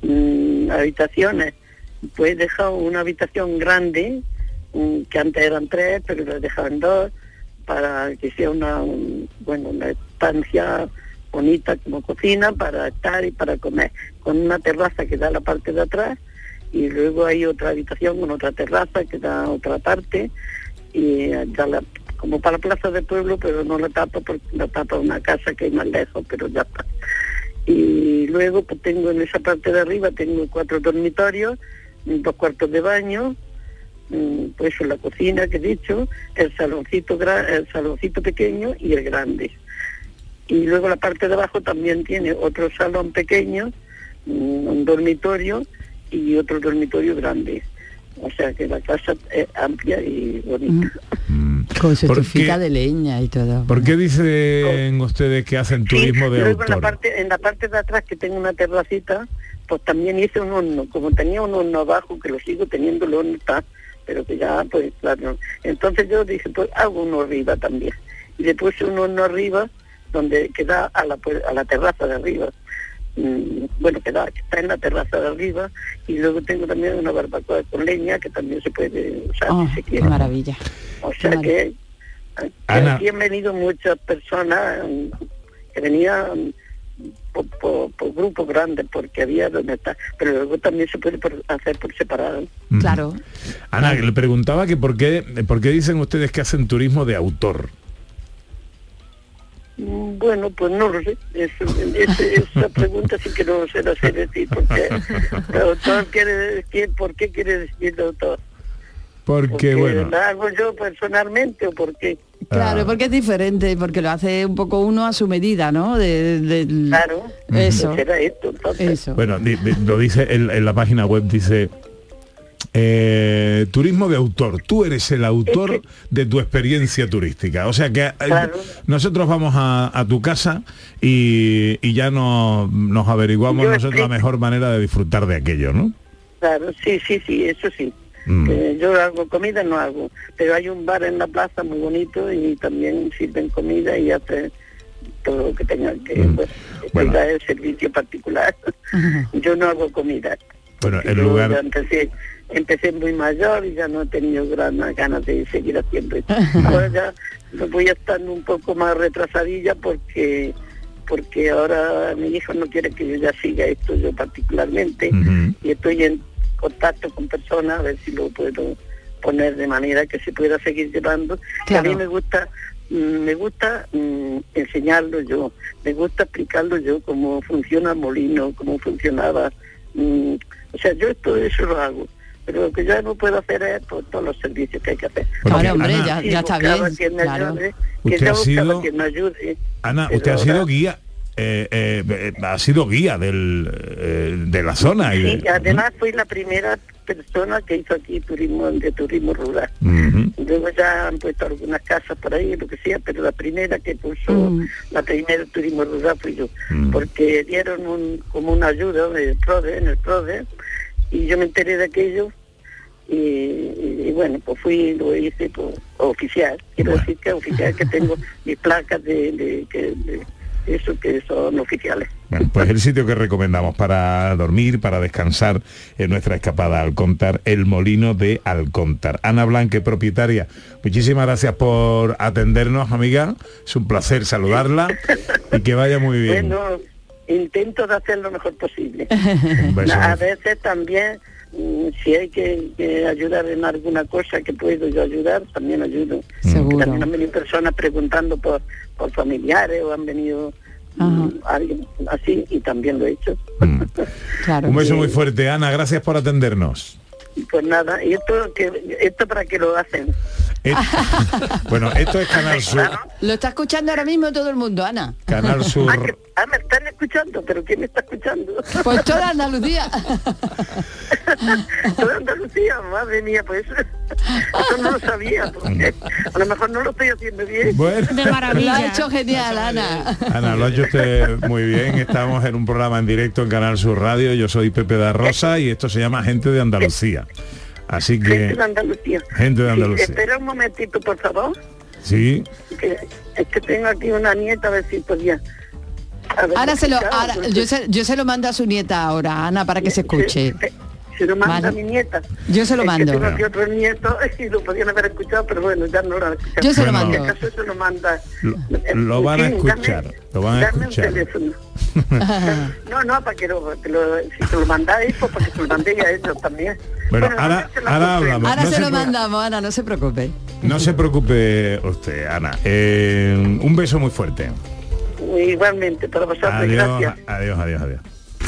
Mm, habitaciones, pues he dejado una habitación grande, que antes eran tres, pero la he dejado en dos, para que sea una, un- bueno, una estancia bonita como cocina para estar y para comer, con una terraza que da a la parte de atrás y luego hay otra habitación con otra terraza que da otra parte y ya la- como para la plaza del pueblo, pero no la tapa porque la tapa una casa que hay más lejos, pero ya está. Y luego pues tengo en esa parte de arriba tengo cuatro dormitorios, dos cuartos de baño, mm, pues la cocina que he dicho, el saloncito el saloncito pequeño y el grande. Y luego la parte de abajo también tiene otro salón pequeño, mm, un dormitorio y otro dormitorio grande. O sea que la casa es amplia y bonita. Con su ¿Por estufica qué? de leña y todo. ¿Por qué dicen ustedes que hacen turismo de Luego en la autor? parte en la parte de atrás que tengo una terracita, pues también hice un horno. Como tenía un horno abajo, que lo sigo teniendo, el horno está, pero que ya, pues claro. Entonces yo dije, pues hago uno arriba también. Y le puse un horno arriba, donde queda a la, pu- a la terraza de arriba. Mm, bueno, queda, que está en la terraza de arriba. Y luego tengo también una barbacoa con leña, que también se puede usar Oh, si se qué quiere. maravilla. O sea que que Ana. aquí han venido muchas personas mm, que venían por, por, por grupos grandes porque había donde está, pero luego también se puede por- hacer por separado. Claro. Ana, le preguntaba que por qué, por qué dicen ustedes que hacen turismo de autor. Bueno, pues no lo sé. Esa pregunta sí que no se la sé decir porque el autor quiere decir, ¿por qué quiere decir autor? Porque, Porque bueno, ¿La hago yo personalmente o por qué? Claro, porque es diferente, porque lo hace un poco uno a su medida, ¿no? De, de- Claro. Eso. Será esto, entonces. Eso. bueno, di- di- lo dice en, en la página web, dice eh, turismo de autor. Tú eres el autor de tu experiencia turística. O sea que eh, Claro. nosotros vamos a, a tu casa y, y ya no, nos averiguamos Yo nosotros la mejor manera de disfrutar de aquello, ¿no? Claro, sí, sí, sí, eso sí. Mm. Eh, yo hago comida, no hago, pero hay un bar en la plaza muy bonito y también sirven comida y hacen todo lo que tengan que Mm. pues, Bueno. dar el servicio particular. yo no hago comida. Bueno, el lugar... empecé, muy mayor y ya no he tenido gran ganas de seguir haciendo esto. Ahora ya me voy estando un poco más retrasadilla porque porque ahora mi hijo no quiere que yo ya siga esto yo particularmente y estoy en contacto con personas a ver si lo puedo poner de manera que se pueda seguir llevando. A mí me gusta mm, me gusta mm, enseñarlo yo, me gusta explicarlo yo cómo funciona el molino, cómo funcionaba. mm, o sea, yo todo eso lo hago. Pero lo que ya no puedo hacer es pues, todos los servicios que hay que hacer. Porque, Claro, hombre, ya- Sí, ya está buscaba bien, quien me claro. ayude, que Usted ya ha buscaba sido- quien me ayude. Ana, usted ha ahora- sido guía, eh, eh, eh, ha sido guía del, eh, de la zona. y Sí, además fui la primera persona que hizo aquí turismo de turismo rural. Luego ya han puesto algunas casas por ahí, lo que sea, pero la primera que puso, Mm. la primera turismo rural fui yo, porque dieron un, como una ayuda del PRODE, en el PRODE, y yo me enteré de aquello, y, y- y bueno, pues fui lo hice pues, oficial, quiero decir que oficial que tengo mis placas de, de, eso que son oficiales. Bueno, pues el sitio que recomendamos para dormir, para descansar en nuestra escapada a Alcóntar, el Molino de Alcóntar. Ana Blanque, propietaria, muchísimas gracias por atendernos, amiga. Es un placer saludarla y que vaya muy bien. Bueno, intento de hacer lo mejor posible. A veces también, mm, si hay que, que ayudar en alguna cosa que puedo yo ayudar, también ayudo. Seguro. También han venido personas preguntando por, por familiares o han venido mm, alguien así y también lo he hecho. Claro. Un beso muy fuerte, Ana, gracias por atendernos. Pues nada, y esto, que, esto para qué lo hacen. Bueno, esto es Canal Sur. Lo está escuchando ahora mismo todo el mundo, Ana. Canal Sur. Ah, me están escuchando, pero ¿quién me está escuchando? Pues toda Andalucía. Toda Andalucía, madre mía, pues eso no lo sabía, porque a lo mejor no lo estoy haciendo bien. Bueno. De maravilla. Lo ha hecho genial, Ana. Ana, lo ha hecho usted muy bien. Estamos en un programa en directo en Canal Sur Radio. Yo soy Pepe da Rosa y esto se llama Gente de Andalucía. Así Gente que, de Andalucía. Gente de Sí, Andalucía. espera un momentito, por favor, sí, que es que tengo aquí una nieta, a ver si podía. ver Ahora se lo, ahora- yo, se, yo se lo mando a su nieta ahora, Ana, para que se escuche. Se lo manda Vale. a mi nieta. Yo se lo Es que mando. tengo aquí otro nieto y lo podían haber escuchado, pero bueno, ya no lo han escuchado. Yo se lo Bueno. mando. Si acaso se lo manda. Lo, lo van a escuchar, dame- lo van a dame un escuchar. teléfono. No, no, para que lo, que lo- si se lo mandáis, pues para que se lo mandéis a ellos también. Bueno, ahora, se lo ahora compré. hablamos. Ahora No se se lo mandamos, Ana, no se preocupe. No se preocupe usted, Ana. Eh, un beso muy fuerte. Igualmente, para vosotros, Adiós, gracias. adiós, adiós, adiós.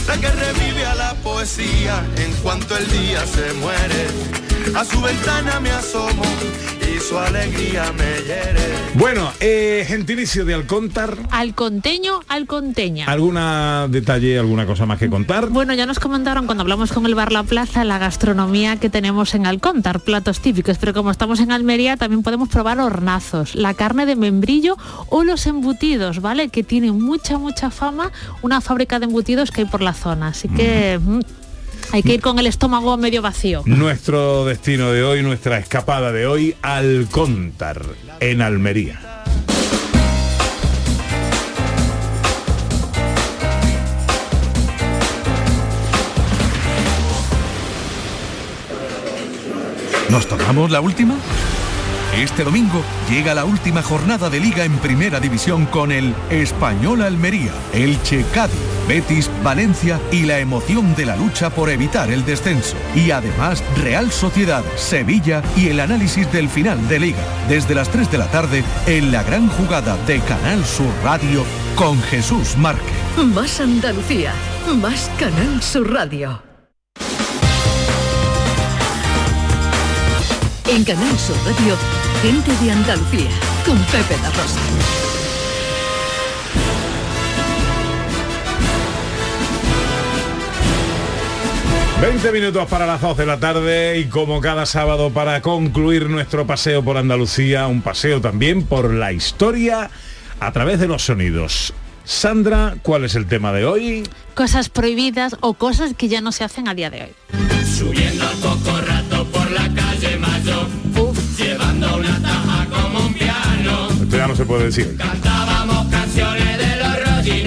La que revive a la poesía en cuanto el día se muere. A su ventana me asomo y su alegría me hiere. Bueno, eh, gentilicio de Alcóntar. Al conteño, al conteña. ¿Alguna detalle, alguna cosa más que contar? Bueno, ya nos comentaron cuando hablamos con el Bar La Plaza la gastronomía que tenemos en Alcóntar, platos típicos, pero como estamos en Almería también podemos probar hornazos, la carne de membrillo o los embutidos, ¿vale? Que tienen mucha, mucha fama, una fábrica de embutidos que hay por la zona, así que mm, hay que ir con el estómago medio vacío. Nuestro destino de hoy, nuestra escapada de hoy, Alcóntar, en Almería. ¿Nos tomamos la última? Este domingo llega la última jornada de liga en primera división con el Español Almería, Elche Cádiz, Betis Valencia y la emoción de la lucha por evitar el descenso. Y además Real Sociedad, Sevilla y el análisis del final de liga. Desde las 3 de la tarde en la gran jugada de Canal Sur Radio con Jesús Márquez. Más Andalucía, más Canal Sur Radio. En Canal Sur Radio, gente de Andalucía, con Pepe da Rosa. 20 minutos para las 12 de la tarde y como cada sábado para concluir nuestro paseo por Andalucía, un paseo también por la historia a través de los sonidos. Sandra, ¿cuál es el tema de hoy? Cosas prohibidas o cosas que ya no se hacen a día de hoy. Subiendo al poco se puede decir. Cantábamos canciones de los Rolling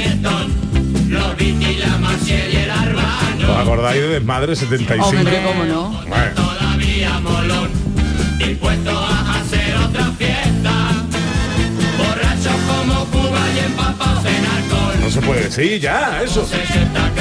los Beatles, y el Arbano. ¿Os acordáis de Desmadre 75? Hombre, cómo no. Bueno. Todavía molón, dispuesto a hacer otra fiesta. Borrachos como Cuba y empapados en alcohol. No se puede decir ya, eso. 60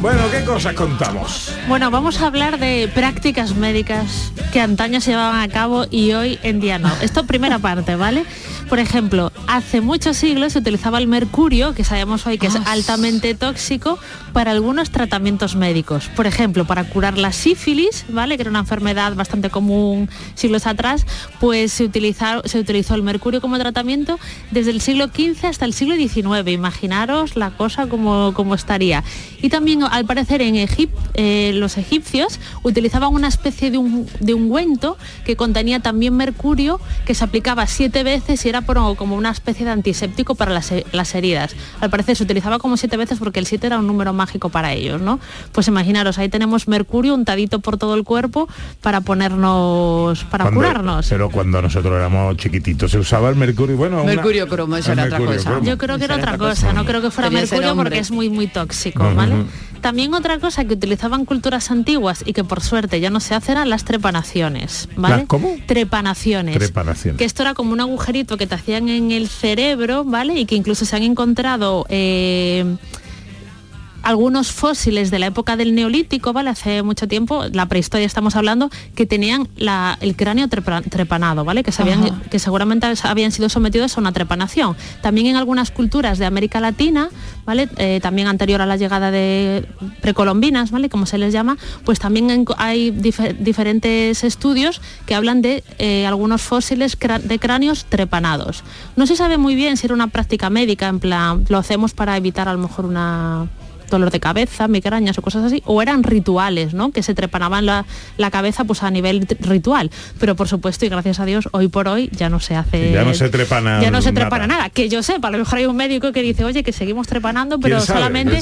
Bueno, ¿qué cosas contamos? Bueno, vamos a hablar de prácticas médicas que antaño se llevaban a cabo y hoy en día no. Esto primera parte, ¿vale? Por ejemplo, hace muchos siglos se utilizaba el mercurio, que sabemos hoy que es altamente tóxico, para algunos tratamientos médicos. Por ejemplo, para curar la sífilis, ¿vale? Que era una enfermedad bastante común siglos atrás, pues se, utiliza- se utilizó el mercurio como tratamiento desde el siglo XV hasta el siglo XIX. Imaginaros la cosa como, como estaría. Y también, al parecer, en Egipto, los egipcios utilizaban una especie de, un, de ungüento que contenía también mercurio, que se aplicaba siete veces y era por- como una especie de antiséptico para las, las heridas. Al parecer se utilizaba como siete veces porque el siete era un número mágico para ellos, ¿no? Pues imaginaros, ahí tenemos mercurio untadito por todo el cuerpo para ponernos, para Cuando- curarnos. Pero cuando nosotros éramos chiquititos se usaba el mercurio. Bueno, una- Mercurio cromo, eso era otra cosa. cromo. Yo creo que era otra cosa, no creo que fuera mercurio porque es muy muy tóxico. ¿vale? También otra cosa que utilizaban culturas antiguas y que por suerte ya no se hace eran las trepanaciones, ¿vale? ¿Las cómo? Trepanaciones. Trepanaciones. Que esto era como un agujerito que te hacían en el cerebro, ¿vale? Y que incluso se han encontrado eh, algunos fósiles de la época del neolítico, ¿vale? Hace mucho tiempo, la prehistoria estamos hablando, que tenían la- el cráneo trepa- trepanado, ¿vale? Que, Ajá. que seguramente habían sido sometidos a una trepanación. También en algunas culturas de América Latina, ¿vale? Eh, también anterior a la llegada de precolombinas, ¿vale? Como se les llama, pues también hay dife- diferentes estudios que hablan de eh, algunos fósiles de cráneos trepanados. No se sabe muy bien si era una práctica médica, en plan, lo hacemos para evitar a lo mejor una dolor de cabeza, migrañas o cosas así, o eran rituales, ¿no? Que se trepanaban la, la cabeza pues a nivel ritual. Pero por supuesto, y gracias a Dios, hoy por hoy ya no se hace. Ya no se trepana Ya no se nada. trepana nada. Que yo sepa, a lo mejor hay un médico que dice, oye, que seguimos trepanando, pero solamente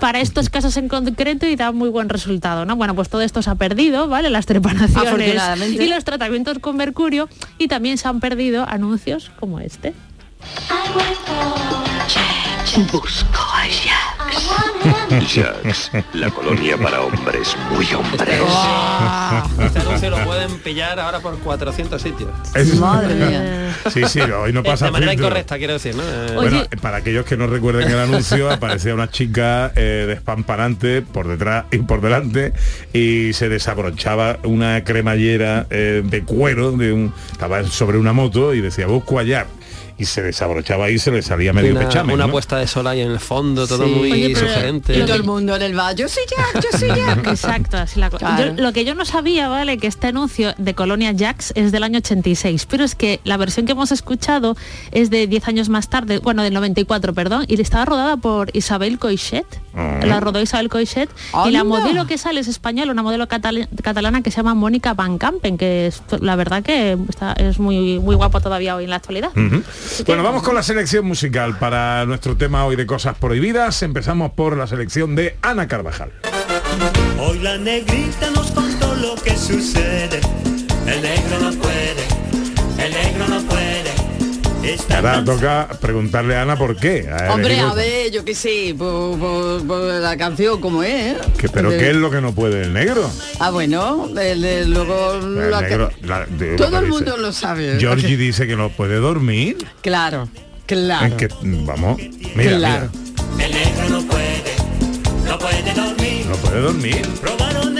para estos casos en concreto y da muy buen resultado, ¿no? Bueno, pues todo esto se ha perdido, ¿vale? Las trepanaciones y los tratamientos con mercurio y también se han perdido anuncios como este. Busco a Jax. La colonia para hombres muy hombres. Este anuncio lo pueden pillar ahora por 400 sitios. Madre mía. Sí, sí, hoy no Eh, pasa De manera filtro. incorrecta, quiero decir, ¿no? Eh, Bueno, para aquellos que no recuerden el anuncio, aparecía una chica eh, despamparante por detrás y por delante y se desabrochaba una cremallera eh, de cuero, de un, estaba sobre una moto y decía, busco allá. Y se desabrochaba y se le salía medio una, pechamen. una ¿no? puesta de sol ahí en el fondo, todo Sí. muy Oye, sugerente. Y todo el mundo en el bar, yo soy Jack, yo soy Jack. Exacto, así la cosa. Claro. Yo- lo que yo no sabía, ¿vale? Que este anuncio de Colonia Jax es del año 86, pero es que la versión que hemos escuchado es de 10 años más tarde, bueno, del 94, perdón, y estaba rodada por Isabel Coixet. Ah. La rodó Isabel Coixet y la modelo que sale es española, una modelo catala- catalana que se llama Mónica Van Campen, que es, la verdad que está, es muy muy guapo todavía hoy en la actualidad. Bueno, vamos con la selección musical para nuestro tema hoy de cosas prohibidas. Empezamos por la selección de Ana Carvajal. Hoy la negrita nos contó lo que sucede. El negro no puede, el negro no Ahora toca preguntarle a Ana por qué. Hombre, elegido- a ver, yo qué sé, por, por- por la canción como es. ¿eh? que- pero De- ¿qué es lo que no puede el negro? Ah, bueno, el- el- luego El la que- la- de- todo el mundo lo sabe. Georgie dice que no puede dormir. Claro, claro. Es que, vamos, mira, Claro. El negro no puede, no puede dormir. no puede dormir. Probaron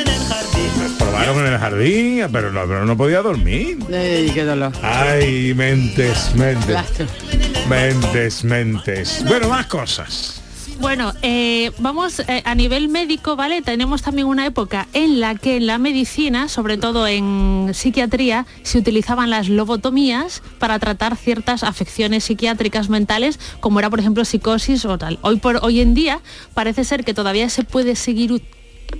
en el jardín. Probaron en el jardín, pero no, pero no podía dormir. Ey, qué dolor. Ay, mentes, mentes. Mentes, mentes. Bueno, más cosas. Bueno, eh, vamos eh, a nivel médico, ¿vale? Tenemos también una época en la que en la medicina, sobre todo en psiquiatría, se utilizaban las lobotomías para tratar ciertas afecciones psiquiátricas mentales, como era, por ejemplo, psicosis o tal. Hoy por hoy en día parece ser que todavía se puede seguir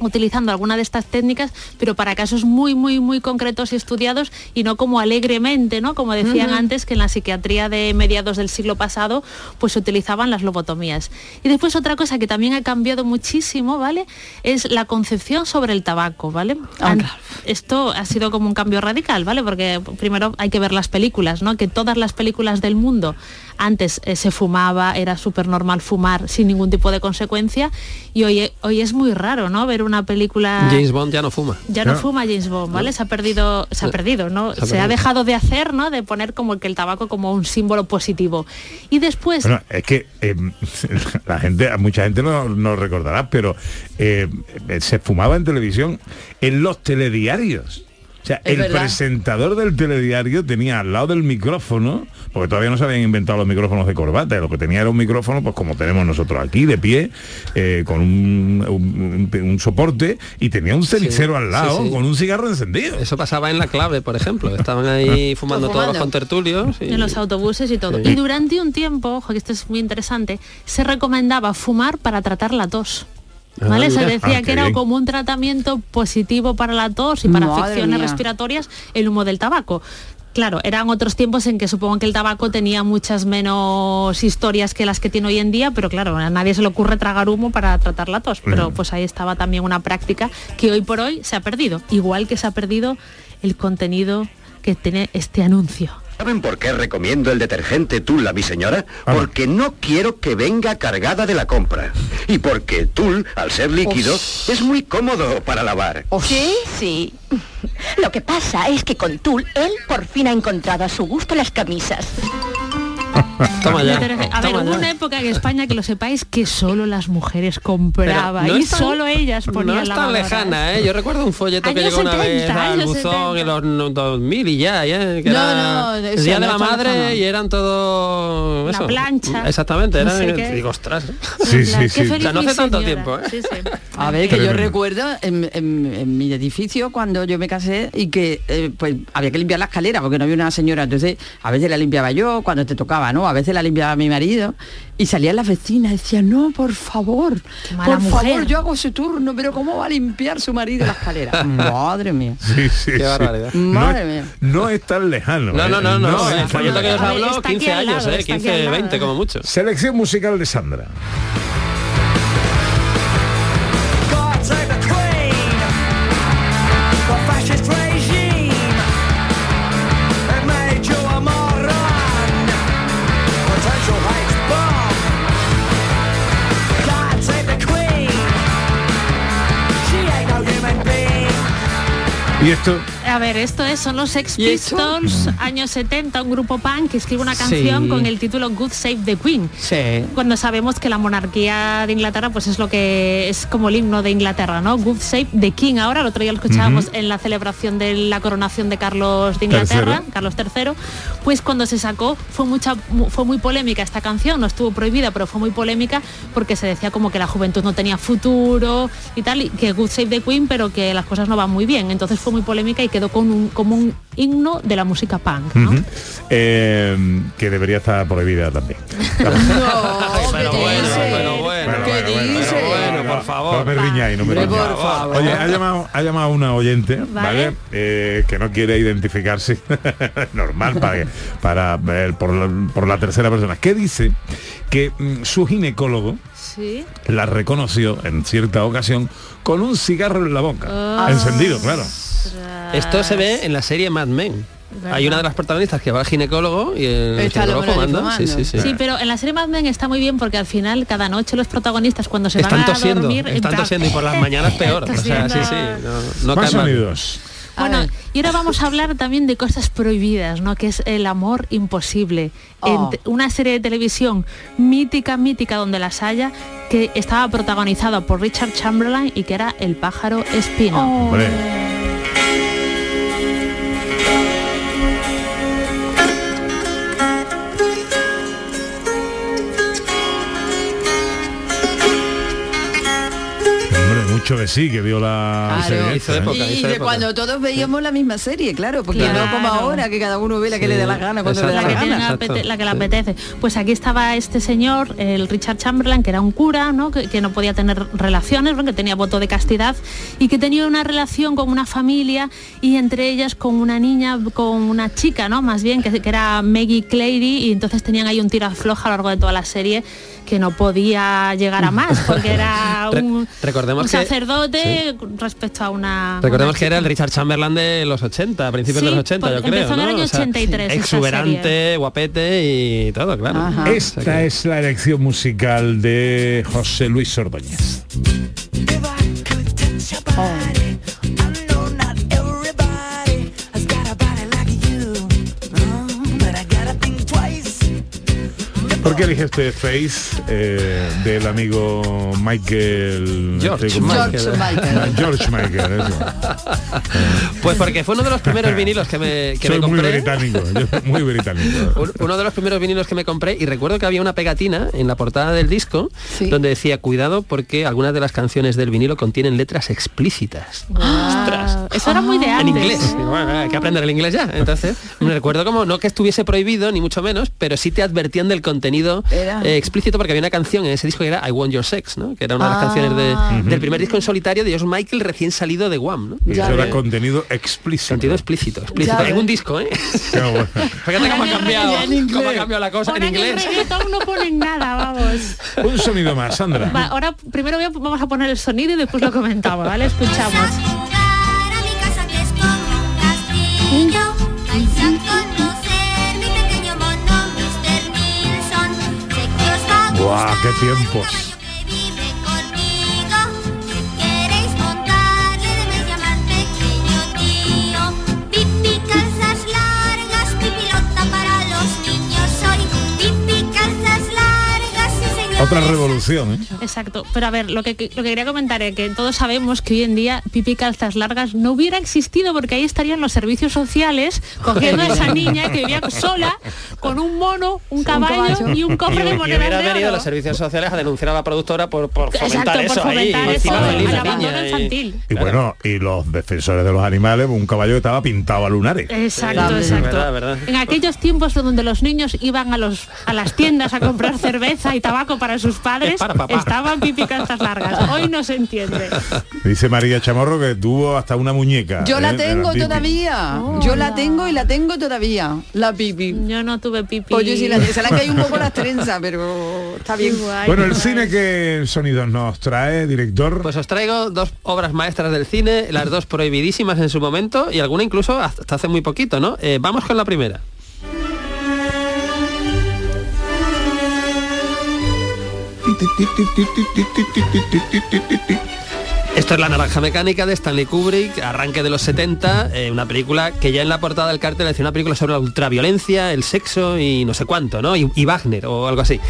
utilizando alguna de estas técnicas, pero para casos muy, muy, muy concretos y estudiados y no como alegremente, ¿no? Como decían antes, que en la psiquiatría de mediados del siglo pasado, pues se utilizaban las lobotomías. Y después otra cosa que también ha cambiado muchísimo, ¿vale? Es la concepción sobre el tabaco, ¿vale? An- Esto ha sido como un cambio radical, ¿vale? Porque primero hay que ver las películas, ¿no? Que todas las películas del mundo antes eh, se fumaba, era súper normal fumar sin ningún tipo de consecuencia y hoy, hoy es muy raro, ¿no? Ver una película... James Bond ya no fuma. Ya no, fuma James Bond, ¿vale? Se ha perdido, se ha perdido, ¿no? se ha Se, ha perdido. dejado de hacer, ¿no? De poner como que el tabaco como un símbolo positivo. Y después, Bueno, es que eh, la gente, mucha gente no, no recordará, pero eh, eh, se fumaba en televisión en los telediarios. O sea, Es el verdad. presentador del telediario tenía al lado del micrófono, porque todavía no se habían inventado los micrófonos de corbata, lo que tenía era un micrófono, pues como tenemos nosotros aquí, de pie, eh, con un, un- un- un soporte, y tenía un cenicero Sí, al lado sí, sí. con un cigarro encendido. Eso pasaba en la clave, por ejemplo. Estaban ahí fumando todos los contertulios. y- en los autobuses y todo. Sí. Y durante un tiempo, ojo, que esto es muy interesante, se recomendaba fumar para tratar la tos. Ah, ¿Vale? Se decía Ah, que era bien. como un tratamiento positivo para la tos y para Madre afecciones mía. respiratorias el humo del tabaco. Claro, eran otros tiempos en que supongo que el tabaco tenía muchas menos historias que las que tiene hoy en día, pero claro, a nadie se le ocurre tragar humo para tratar la tos. Pero Mm. pues ahí estaba también una práctica que hoy por hoy se ha perdido. Igual que se ha perdido el contenido que tiene este anuncio. ¿Saben por qué recomiendo el detergente Tul a mi señora? Porque no quiero que venga cargada de la compra. Y porque Tul, al ser líquido, es muy cómodo para lavar. Sí, sí. Lo que pasa es que con Tul, él por fin ha encontrado a su gusto las camisas. Toma ya. A ver, toma hubo ya. una época en España que lo sepáis que solo las mujeres compraban no y tan- solo ellas ponían No es tan lejana, ¿eh? Yo recuerdo un folleto que llegó una 70, vez al buzón 70. en los no- 2000 y ya, ¿eh? Que No, era no, el Día de la Madre y eran todos... La plancha. Exactamente, No eran... sé. Digo, ostras. Sí, sí, sí. O sea, no hace tanto señora. tiempo, ¿eh? Sí, sí. A ver, que yo recuerdo en, en- en mi edificio cuando yo me casé y que eh, pues había que limpiar la escalera porque no había una señora. Entonces, a veces la limpiaba yo cuando te tocaba, ¿no? A veces la limpiaba mi marido y salían las vecinas y decían, no, por favor, por mujer". favor, yo hago ese turno, pero ¿cómo va a limpiar su marido la escalera? Madre mía. Sí, sí, Qué sí. barbaridad. No, Madre es- mía. no es tan lejano. No, ¿eh? no, no, no. es El tan que os lejano. A ver, hablo, está aquí 15 al años, lado, ¿eh? está aquí 15, al lado. 20 como mucho. Selección musical de Sandra. ¿Y esto? A ver, esto es, son los Sex. Pistols, años 70, un grupo punk que escribe una canción Sí. con el título Good Save the Queen. Sí. Cuando sabemos que la monarquía de Inglaterra pues es lo que es como el himno de Inglaterra, ¿no? Good Save the King. Ahora, el otro día lo escuchábamos en la celebración de la coronación de Carlos de Inglaterra, Tercero. Carlos III, pues cuando se sacó fue mucha mu- fue muy polémica esta canción, no estuvo prohibida, pero fue muy polémica porque se decía como que la juventud no tenía futuro y tal, y que Good Save the Queen, pero que las cosas no van muy bien. Entonces fue muy polémica y quedó con un, como un himno de la música punk. Ujú. Eh, que debería estar prohibida también. pero bueno, pero bueno, ¿Qué dice? bueno, por favor. No me riñáis, no me riñáis. por favor. Oye, ha llamado, ha llamado una oyente, ¿vale? Eh, que no quiere identificarse. Normal para, que- para ver por, la, por la tercera persona. Que dice que mm, su ginecólogo Sí. la reconoció en cierta ocasión con un cigarro en la boca. Ah. Encendido, claro. Esto se ve en la serie Mad Men. Hay una de las protagonistas que va al ginecólogo y el Está ginecólogo fumando. Sí, sí, sí. Sí, pero en la serie Mad Men está muy bien porque al final cada noche los protagonistas cuando se Están van a tosiendo, dormir están en tosiendo y por las mañanas peor. O sea, sí, sí. No, no Más sonidos. Bueno, y ahora vamos a hablar también de cosas prohibidas, ¿no? Que es el amor imposible. Oh. En una serie de televisión mítica, mítica, donde las haya, que estaba protagonizada por Richard Chamberlain y que era El pájaro espino. Hombre, mucho de sí que vio la Claro. serie esta, ¿eh? y de cuando todos veíamos la misma serie, claro, porque no como ahora que cada uno ve la que le dé la gana cuando le da la la que, tiene la, que le apetece. Pues aquí estaba este señor, el Richard Chamberlain, que era un cura, ¿no? que, que no podía tener relaciones, ¿no? que tenía voto de castidad y que tenía una relación con una familia y entre ellas con una niña, con una chica, ¿no? Más bien, que, que era Maggie Clary y entonces tenían ahí un tiro floja a lo largo de toda la serie que no podía llegar a más porque era Re- un, recordemos un que- sacerdote respecto a una Recordemos una que era el. Richard Chamberlain de los 80, a principios Sí, de los 80, yo creo. empezó en el ¿no? año O sea, 83 esta Exuberante, serie. guapete y todo, claro. Esta es la elección musical de José Luis Ordóñez. ¿Por qué elige usted Face eh, del amigo Michael? George este. Michael. George Michael. George Michael, eso. Pues porque fue uno de los primeros vinilos que me, que Soy me muy compré. británico, yo- muy británico. Un- Uno de los primeros vinilos que me compré y recuerdo que había una pegatina en la portada del disco donde decía cuidado porque algunas de las canciones del vinilo contienen letras explícitas. Ah, eso era muy de En antes. inglés. Digo, bueno, hay que aprender el inglés ya. Entonces, me recuerdo como no que estuviese prohibido, ni mucho menos, pero sí te advertían del contenido Era. eh, explícito porque había una canción en ese disco que era I Want Your Sex, ¿no? Que era una de las Ah. canciones de- del primer disco en solitario de George Michael recién salido de Guam, ¿no? Y eso era contenido explícito. Contenido explícito, explícito. Ya En ves. un disco, ¿eh? Qué bueno. Fíjate cómo ha cambiado, cómo ha cambiado la cosa en Ahora en el inglés. no ponen nada, vamos. Un sonido más, Sandra. Va, ahora primero voy a- vamos a poner el sonido y después lo comentamos, ¿vale? Escuchamos. ¡Guau, gustar qué tiempos! Otra revolución, ¿eh? Exacto, pero a ver, lo que, lo que quería comentar es que todos sabemos que hoy en día pipi calzas largas no hubiera existido porque ahí estarían los servicios sociales cogiendo a esa niña que vivía sola con un mono, un caballo, caballo. y un cofre Y, de y monedas hubiera de venido oro. los servicios sociales a denunciar a la productora por, por fomentar Exacto, por eso ahí. fomentar y encima eso, abandono y- infantil. Y bueno, y los defensores de los animales, un caballo que estaba pintado a lunares. Exacto, Sí, exacto. verdad, verdad. En aquellos tiempos donde los niños iban a los a las tiendas a comprar cerveza y tabaco para sus padres, Es para papá. estaban pipi calzas largas. Hoy no se entiende. Dice María Chamorro que tuvo hasta una muñeca. Yo ¿eh? la de tengo todavía. Yo la tengo y la tengo todavía. La pipi. Yo no tuve pipi. Yo sí la. Se la cae un poco las trenzas, pero está bien. Bueno, el cine que sonidos nos trae, director. Pues os traigo dos obras maestras del cine, las dos prohibidísimas en su momento y alguna incluso hasta hace muy poquito, ¿no? Eh, vamos con la primera. Esto es La Naranja Mecánica de Stanley Kubrick, arranque de los 70, eh, una película que ya en la portada del cartel decía una película sobre la ultraviolencia, el sexo y no sé cuánto, ¿no? Y, y Wagner o algo así.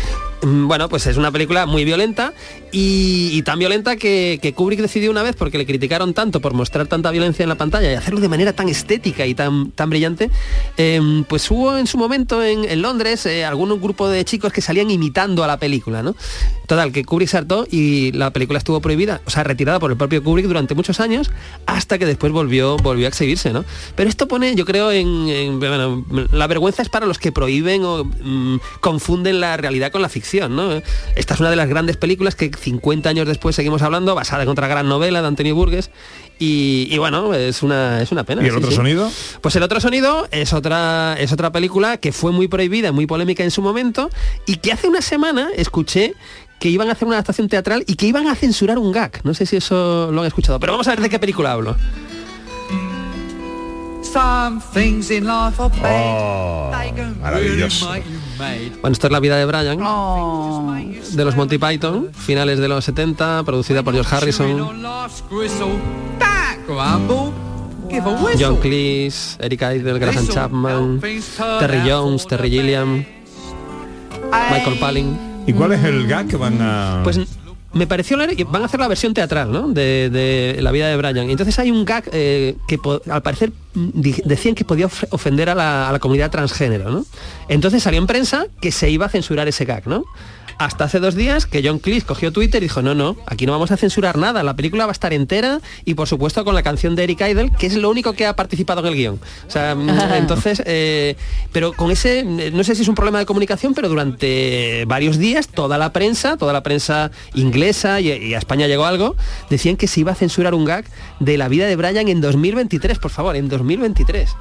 Mm, Bueno, pues es una película muy violenta y, tan violenta que, que Kubrick decidió una vez, porque le criticaron tanto por mostrar tanta violencia en la pantalla y hacerlo de manera tan estética y tan, tan brillante, eh, pues hubo en su momento en, Londres eh, algún grupo de chicos que salían imitando a la película, ¿no? Total, que Kubrick se y la película estuvo prohibida, o sea, retirada por el propio Kubrick durante muchos años, hasta que después volvió, volvió a exhibirse, ¿no? Pero esto pone, yo creo, en, en- bueno, la vergüenza es para los que prohíben o mm, confunden la realidad con la ficción, ¿no? Esta es una de las grandes películas que 50 años después seguimos hablando, basada en otra gran novela de Antonio Burgess. Y, y bueno, es una, es una pena. ¿Y el sí, otro sí. sonido? Pues el otro sonido es otra, es otra película que fue muy prohibida, muy polémica en su momento, y que hace una semana escuché que iban a hacer una adaptación teatral y que iban a censurar un gag. No sé si eso lo han escuchado, pero vamos a ver de qué película hablo. Some things in life are bad. Oh, maravilloso. Bueno, esto es La vida de Brian, Oh. de los Monty Python, finales de los 70, producida por George Harrison. John Cleese, Eric Idle, Graham Chapman, Terry Jones, Terry Gilliam, Michael Palin. ¿Y cuál es el gag que van a...? Pues me pareció y van a hacer la versión teatral, ¿no? De, la vida de Brian. Entonces hay un gag eh, que al parecer decían que podía of- ofender a la, a la comunidad transgénero, ¿no? Entonces salió en prensa que se iba a censurar ese gag, ¿no? Hasta hace dos días que John Cleese cogió Twitter y dijo, no, no, aquí no vamos a censurar nada, la película va a estar entera y por supuesto con la canción de Eric Idle, que es lo único que ha participado en el guion. O sea, mm, entonces, eh, pero con ese, no sé si es un problema de comunicación, pero durante varios días toda la prensa, toda la prensa inglesa y, y a España llegó algo, decían que se iba a censurar un gag de la vida de Brian en 2023, por favor, en 2023.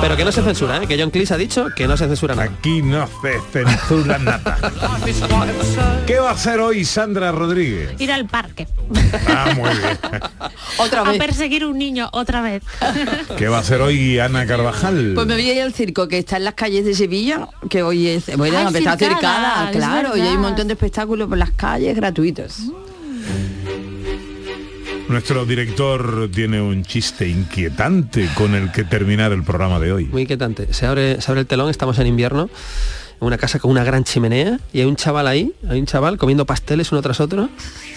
Pero que no se censura, ¿eh? que John Cleese ha dicho que no se censura nada. Aquí no se censura nada. ¿Qué va a hacer hoy Sandra Rodríguez? Ir al parque. Ah, muy bien. Otra A vez. perseguir un niño otra vez. ¿Qué va a hacer hoy Ana Carvajal? Pues me voy a ir al circo que está en las calles de Sevilla, que hoy es, bueno, está circada, es claro, y hay un montón de espectáculos por las calles gratuitos. Nuestro director tiene un chiste inquietante con el que terminar el programa de hoy. Muy inquietante. Se abre, se abre el telón, estamos en invierno, en una casa con una gran chimenea y hay un chaval ahí, hay un chaval comiendo pasteles uno tras otro,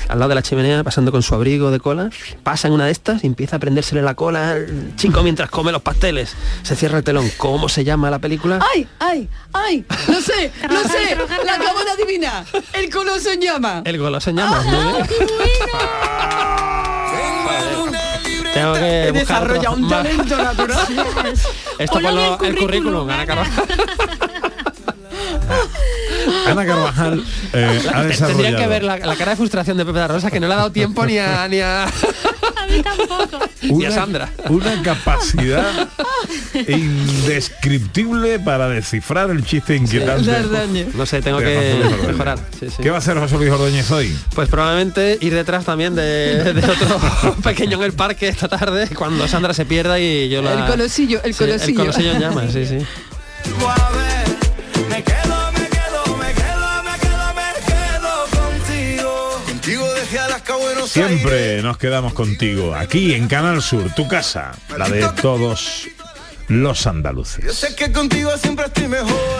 al lado de la chimenea, pasando con su abrigo de cola, pasa en una de estas y empieza a prendérsele la cola al chico mientras come los pasteles. Se cierra el telón. ¿Cómo se llama la película? ¡Ay, ay, ay! No sé, no sé, la acabo de adivinar. El coloso en llama. El goloso en llamas. muy bien. Tengo que He desarrollado un talento natural. Esto en el currículum, Ana. Carvajal. Ana Carvajal eh, ha Tendría que ver la, la cara de frustración de Pepe da Rosa que no le ha dado tiempo ni a ni a, A mí tampoco. ni a Sandra. una capacidad indescriptible para descifrar el chiste inquietante. No sé, tengo de que mejorar. Sí, sí. ¿Qué va a hacer José Luis Ordóñez hoy? Pues probablemente ir detrás también de, de otro pequeño en el parque esta tarde cuando Sandra se pierda y yo la... El colosillo, el Sí, el colosillo. colosillo en llamas, sí, sí. Buenos Siempre nos quedamos contigo, aquí en Canal Sur, tu casa, la de todos los Yo andaluces. sé que contigo siempre estoy mejor.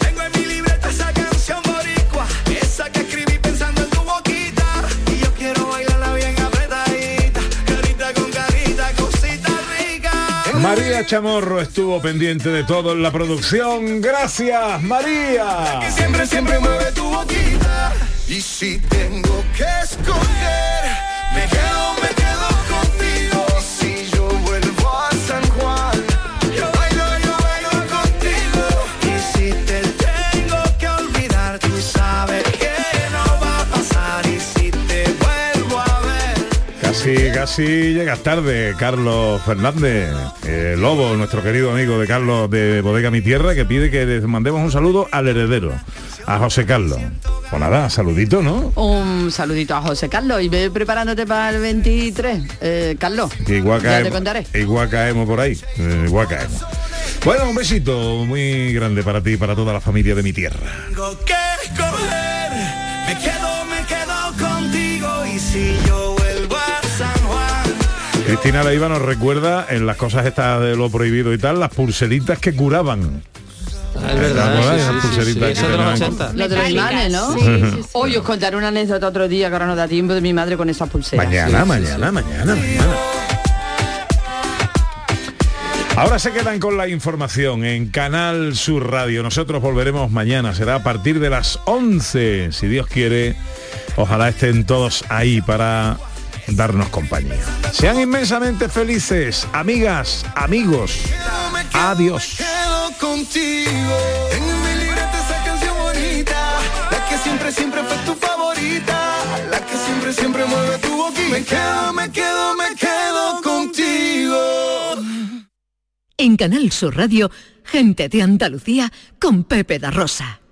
Tengo en mi libreta esa canción boricua, esa que escribí pensando en tu boquita. Y yo quiero bailarla bien apretadita, carita con carita, cosita rica. María Chamorro estuvo pendiente de todo en la producción. Gracias, María. Que siempre, siempre mueve tu boquita. Y si tengo que escoger, me quedo, me quedo contigo. Si yo vuelvo a San Juan, yo bailo, yo bailo contigo. Y si te tengo que olvidar, tú sabes que no va a pasar. Y si te vuelvo a ver, Casi, casi llegas tarde, Carlos Fernández, eh, Lobo, nuestro querido amigo de Carlos de Bodega Mi Tierra, que pide que les mandemos un saludo al heredero, a José Carlos. Pues nada, saludito, ¿no? Un saludito a José Carlos y ve preparándote para el 23. Eh, Carlos, Que igual ya te caemos, contaré. igual caemos por ahí, eh, igual caemos. Bueno, un besito muy grande para ti y para toda la familia de mi tierra. tengo que escoger Me quedo, me quedo contigo y si yo vuelvo a San Juan. Cristina Leiva nos recuerda en las cosas estas de lo prohibido y tal, las pulseritas que curaban. Es verdad, los tenían- 80. Lo de los imanes, ¿no? Sí, sí, sí. Hoy os contaré una anécdota otro día que ahora no da tiempo de mi madre con esas pulseras. Mañana, mañana, mañana, mañana. Ahora se quedan con la información en Canal Sur Radio. Nosotros volveremos mañana, será a partir de las 11, si Dios quiere. Ojalá estén todos ahí para darnos compañía. Sean inmensamente felices, amigas, amigos. Adiós. siempre, siempre fue tu favorita, la que siempre, siempre mueve tu boquita. Me quedo, me quedo, me quedo contigo. En Canal Sur Radio, gente de Andalucía con Pepe da Rosa.